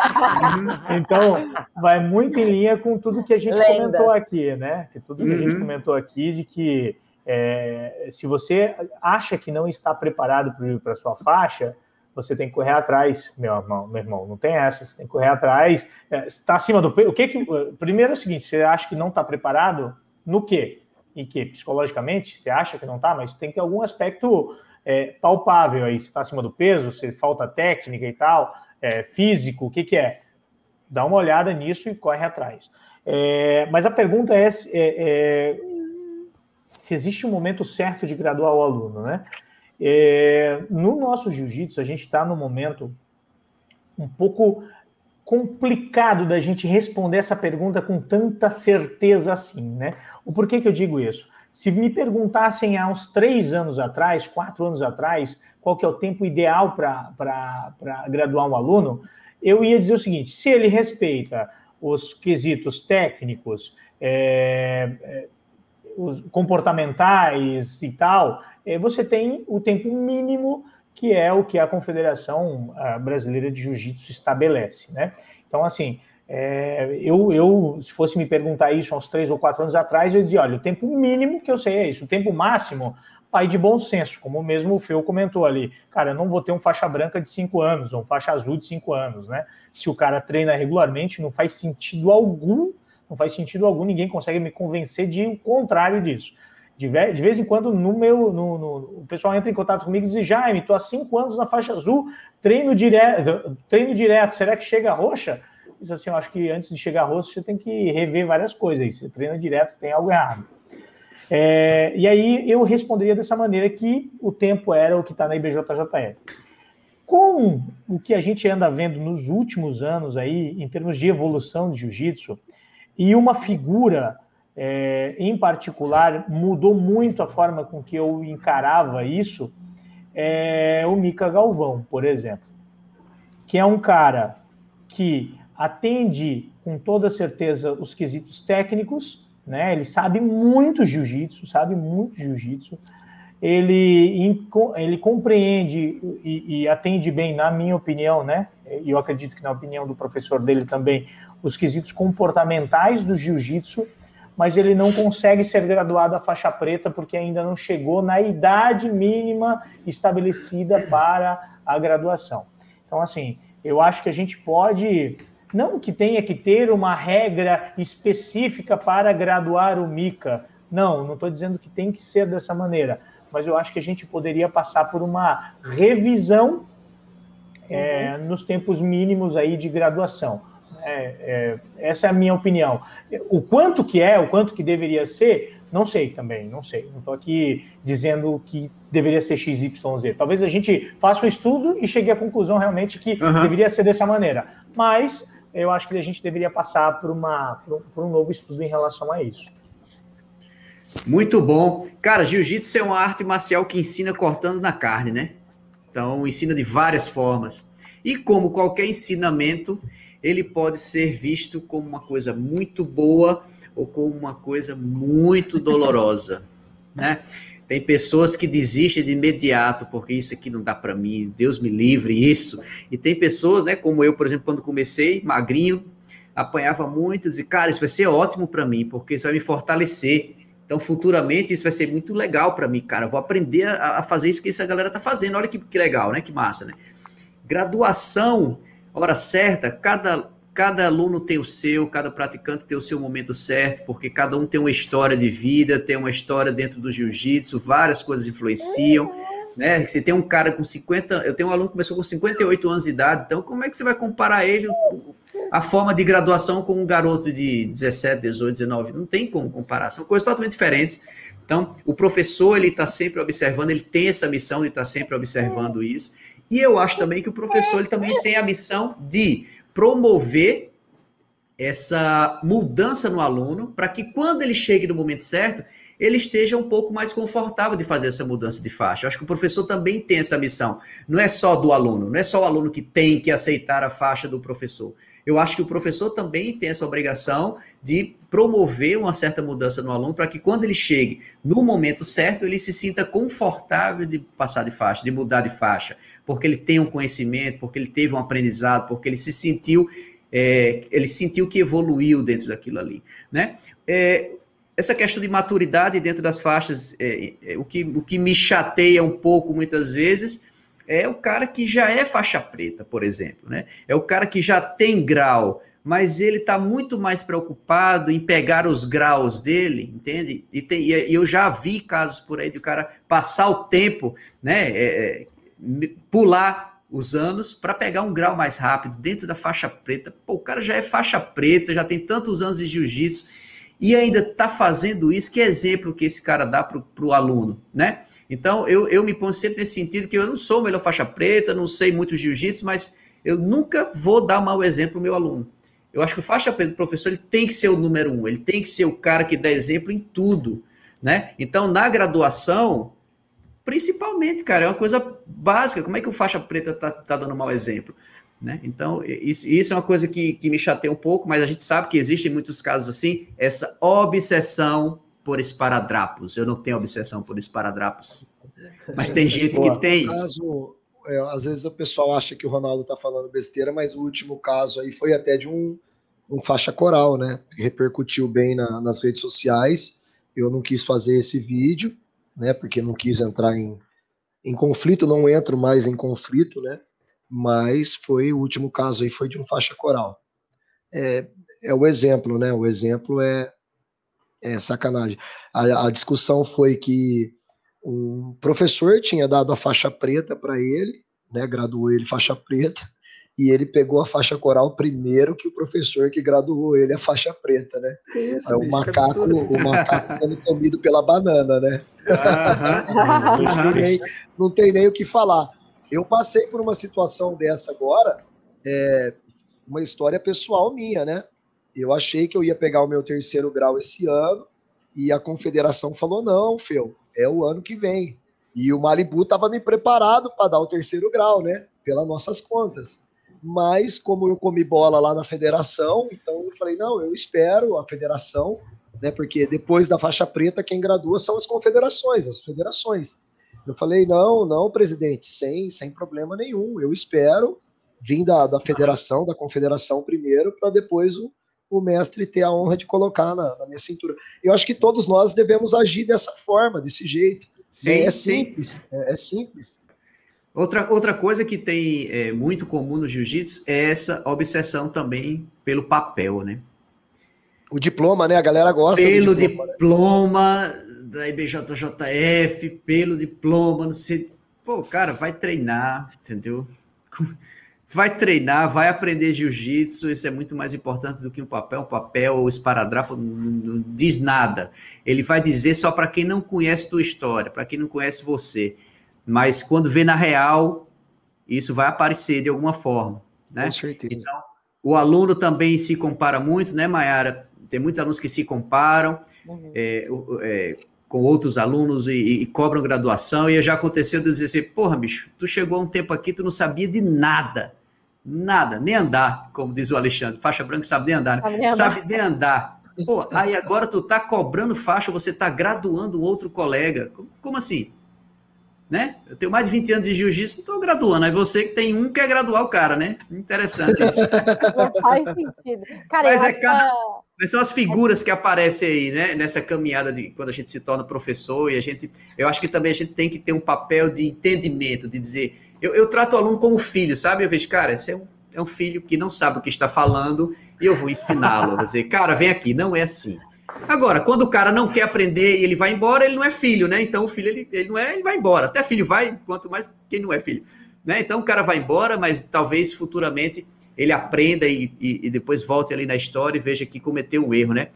Speaker 4: então, vai muito em linha com tudo que a gente Lenda. comentou aqui, né? Que tudo que uhum. a gente uhum. comentou aqui de que é, se você acha que não está preparado para a sua faixa, você tem que correr atrás, meu irmão, meu irmão, não tem essa, você tem que correr atrás, está é, acima do peso. O que que. Primeiro é o seguinte: você acha que não está preparado no quê? Em que? Psicologicamente, você acha que não está, mas tem que ter algum aspecto é, palpável aí. Se está acima do peso, se falta técnica e tal, é, físico, o que, que é? Dá uma olhada nisso e corre atrás. É, mas a pergunta é se existe um momento certo de graduar o aluno, né? É, no nosso jiu-jitsu, a gente está no momento um pouco complicado da gente responder essa pergunta com tanta certeza assim, né? O porquê que eu digo isso? Se me perguntassem há uns três anos atrás, quatro anos atrás, qual que é o tempo ideal para graduar um aluno, eu ia dizer o seguinte: se ele respeita os quesitos técnicos, é, é, os comportamentais e tal, é, você tem o tempo mínimo que é o que a Confederação Brasileira de Jiu-Jitsu estabelece, né? Então, assim, é, eu, eu, se fosse me perguntar isso uns três ou quatro anos atrás, eu dizia, olha, o tempo mínimo que eu sei é isso, o tempo máximo vai de bom senso, como mesmo o Feu comentou ali. Cara, eu não vou ter um faixa branca de cinco anos, ou um faixa azul de cinco anos, né? Se o cara treina regularmente, não faz sentido algum, não faz sentido algum, ninguém consegue me convencer de o contrário disso. De, vez em quando, no meu, no, no, o pessoal entra em contato comigo e diz: Jaime, estou há cinco anos na faixa azul, treino direto, treino direto, será que chega roxa? Diz assim: eu acho que antes de chegar roxa, você tem que rever várias coisas. Aí. Você treina direto, tem algo errado. É, e aí eu responderia dessa maneira que o tempo era o que está na IBJJF. Com o que a gente anda vendo nos últimos anos aí, em termos de evolução de jiu-jitsu, e uma figura é, em particular mudou muito a forma com que eu encarava isso, é o Mika Galvão, por exemplo, que é um cara que atende com toda certeza os quesitos técnicos, né? Ele sabe muito jiu-jitsu, sabe muito jiu-jitsu. Ele, ele compreende e, e, atende bem, na minha opinião, né? E eu acredito que na opinião do professor dele também, os quesitos comportamentais do jiu-jitsu mas ele não consegue ser graduado a faixa preta porque ainda não chegou na idade mínima estabelecida para a graduação. Então, assim, eu acho que a gente pode, não que tenha que ter uma regra específica para graduar o MICA, não, não estou dizendo que tem que ser dessa maneira, mas eu acho que a gente poderia passar por uma revisão é, nos tempos mínimos aí de graduação é, é, essa é a minha opinião. O quanto que é, o quanto que deveria ser, não sei também, não sei. Não estou aqui dizendo que deveria ser XYZ. Talvez a gente faça um estudo e chegue à conclusão realmente que uhum. deveria ser dessa maneira. Mas eu acho que a gente deveria passar por, uma, por, um, por um novo estudo em relação a isso.
Speaker 2: Muito bom. Cara, jiu-jitsu é uma arte marcial que ensina cortando na carne, né? Então, ensina de várias formas. E como qualquer ensinamento, ele pode ser visto como uma coisa muito boa ou como uma coisa muito dolorosa, né? Tem pessoas que desistem de imediato porque isso aqui não dá para mim, Deus me livre isso. E tem pessoas, né, como eu, por exemplo, quando comecei, magrinho, apanhava muito e cara, isso vai ser ótimo para mim, porque isso vai me fortalecer. Então, futuramente, isso vai ser muito legal para mim, cara. Eu vou aprender a, a, fazer isso que essa galera tá fazendo. Olha que, que legal, né? Que massa, né? Graduação hora certa, cada, cada aluno tem o seu, cada praticante tem o seu momento certo, porque cada um tem uma história de vida, tem uma história dentro do jiu-jitsu, várias coisas influenciam. Né? Você tem um cara com 50, eu tenho um aluno que começou com 58 anos de idade, então como é que você vai comparar ele, a forma de graduação com um garoto de 17, 18, 19? Não tem como comparar, são coisas totalmente diferentes. Então, o professor, ele está sempre observando, ele tem essa missão de estar tá sempre observando isso, e eu acho também que o professor ele também tem a missão de promover essa mudança no aluno para que quando ele chegue no momento certo, ele esteja um pouco mais confortável de fazer essa mudança de faixa. Eu acho que o professor também tem essa missão. Não é só do aluno, não é só o aluno que tem que aceitar a faixa do professor. Eu acho que o professor também tem essa obrigação de promover uma certa mudança no aluno para que quando ele chegue no momento certo, ele se sinta confortável de passar de faixa, de mudar de faixa, porque ele tem um conhecimento, porque ele teve um aprendizado, porque ele se sentiu, é, ele sentiu que evoluiu dentro daquilo ali, né? É, essa questão de maturidade dentro das faixas, é, é, o, que, o que me chateia um pouco muitas vezes é o cara que já é faixa preta, por exemplo, né? É o cara que já tem grau, mas ele está muito mais preocupado em pegar os graus dele, entende? E, tem, e eu já vi casos por aí de o cara passar o tempo, né? É, é pular os anos para pegar um grau mais rápido dentro da faixa preta. Pô, o cara já é faixa preta, já tem tantos anos de jiu-jitsu e ainda está fazendo isso. Que exemplo que esse cara dá para o aluno, né? Então, eu, eu me ponho sempre nesse sentido que eu não sou o melhor faixa preta, não sei muito jiu-jitsu, mas eu nunca vou dar mau exemplo ao meu aluno. Eu acho que o faixa preta, o professor, ele tem que ser o número um, ele tem que ser o cara que dá exemplo em tudo, né? Então, na graduação, principalmente, cara, é uma coisa básica. Como é que o faixa preta tá, tá dando mau exemplo? Né? Então, isso, isso, é uma coisa que, que me chateia um pouco, mas a gente sabe que existem muitos casos assim, essa obsessão por esparadrapos. Eu não tenho obsessão por esparadrapos, mas tem gente que tem.
Speaker 7: Caso, é, às vezes o pessoal acha que o Ronaldo está falando besteira, mas o último caso aí foi até de um, um faixa coral, né? Que repercutiu bem na, nas redes sociais. Eu não quis fazer esse vídeo, né? Porque não quis entrar em, em conflito, não entro mais em conflito, né? mas foi o último caso aí foi de um faixa coral. É, é o exemplo, né? O exemplo é, é sacanagem. A, a discussão foi que um professor tinha dado a faixa preta para ele, né? Graduou ele faixa preta e ele pegou a faixa coral primeiro que o professor que graduou ele a faixa preta, né? Isso, é o macaco, o macaco sendo comido pela banana, né? não, tem nem, não tem nem o que falar. Eu passei por uma situação dessa agora, é, uma história pessoal minha, né? Eu achei que eu ia pegar o meu terceiro grau esse ano e a confederação falou: não, Feu, é o ano que vem. E o Malibu estava me preparado para dar o terceiro grau, né? Pelas nossas contas. Mas, como eu comi bola lá na federação, então eu falei: não, eu espero a federação, né? Porque depois da faixa preta, quem gradua são as confederações, as federações. Eu falei, não, não, presidente, sem, sem problema nenhum. Eu espero vir da, da federação, da confederação primeiro, para depois o, o mestre ter a honra de colocar na, na, minha cintura. Eu acho que todos nós devemos agir dessa forma, desse jeito. Sim, é, é simples, é, é, simples.
Speaker 2: Outra, outra coisa que tem é, muito comum no jiu-jitsu é essa obsessão também pelo papel, né?
Speaker 7: O diploma, né? A galera gosta
Speaker 2: pelo diploma, diploma né? da IBJJF, pelo diploma, não sei. Pô, cara, vai treinar, entendeu? Vai treinar, vai aprender jiu-jitsu, isso é muito mais importante do que um papel. Um papel ou esparadrapo não, não diz nada. Ele vai dizer só para quem não conhece tua história, para quem não conhece você. Mas quando vê na real, isso vai aparecer de alguma forma, né? Com certeza. Então, o aluno também se compara muito, né, Mayara? Tem muitos alunos que se comparam. Uhum. É, é, com outros alunos e, e, cobram graduação, e já aconteceu de dizer assim, porra, bicho, tu chegou há um tempo aqui, tu não sabia de nada, nada, nem andar, como diz o Alexandre, faixa branca sabe nem andar, né? sabe nem andar. Pô, aí agora tu tá cobrando faixa, você tá graduando outro colega, como, como assim? Né? Eu tenho mais de 20 anos de jiu-jitsu, estou graduando. Aí você que tem um quer graduar o cara, né? Interessante isso. Não faz sentido. Cara, Mas é cada... que... são as figuras que aparecem aí, né? Nessa caminhada de quando a gente se torna professor e a gente. Eu acho que também a gente tem que ter um papel de entendimento, de dizer. Eu, eu trato o aluno como filho, sabe? Eu vejo, cara, esse é um, é um filho que não sabe o que está falando e eu vou ensiná-lo. Vou dizer, cara, vem aqui, não é assim. Agora, quando o cara não quer aprender e ele vai embora, ele não é filho, né? Então o filho ele, ele não é, ele vai embora. Até filho vai, quanto mais quem não é filho, né? Então o cara vai embora, mas talvez futuramente ele aprenda e, e, e depois volte ali na história e veja que cometeu um erro, né?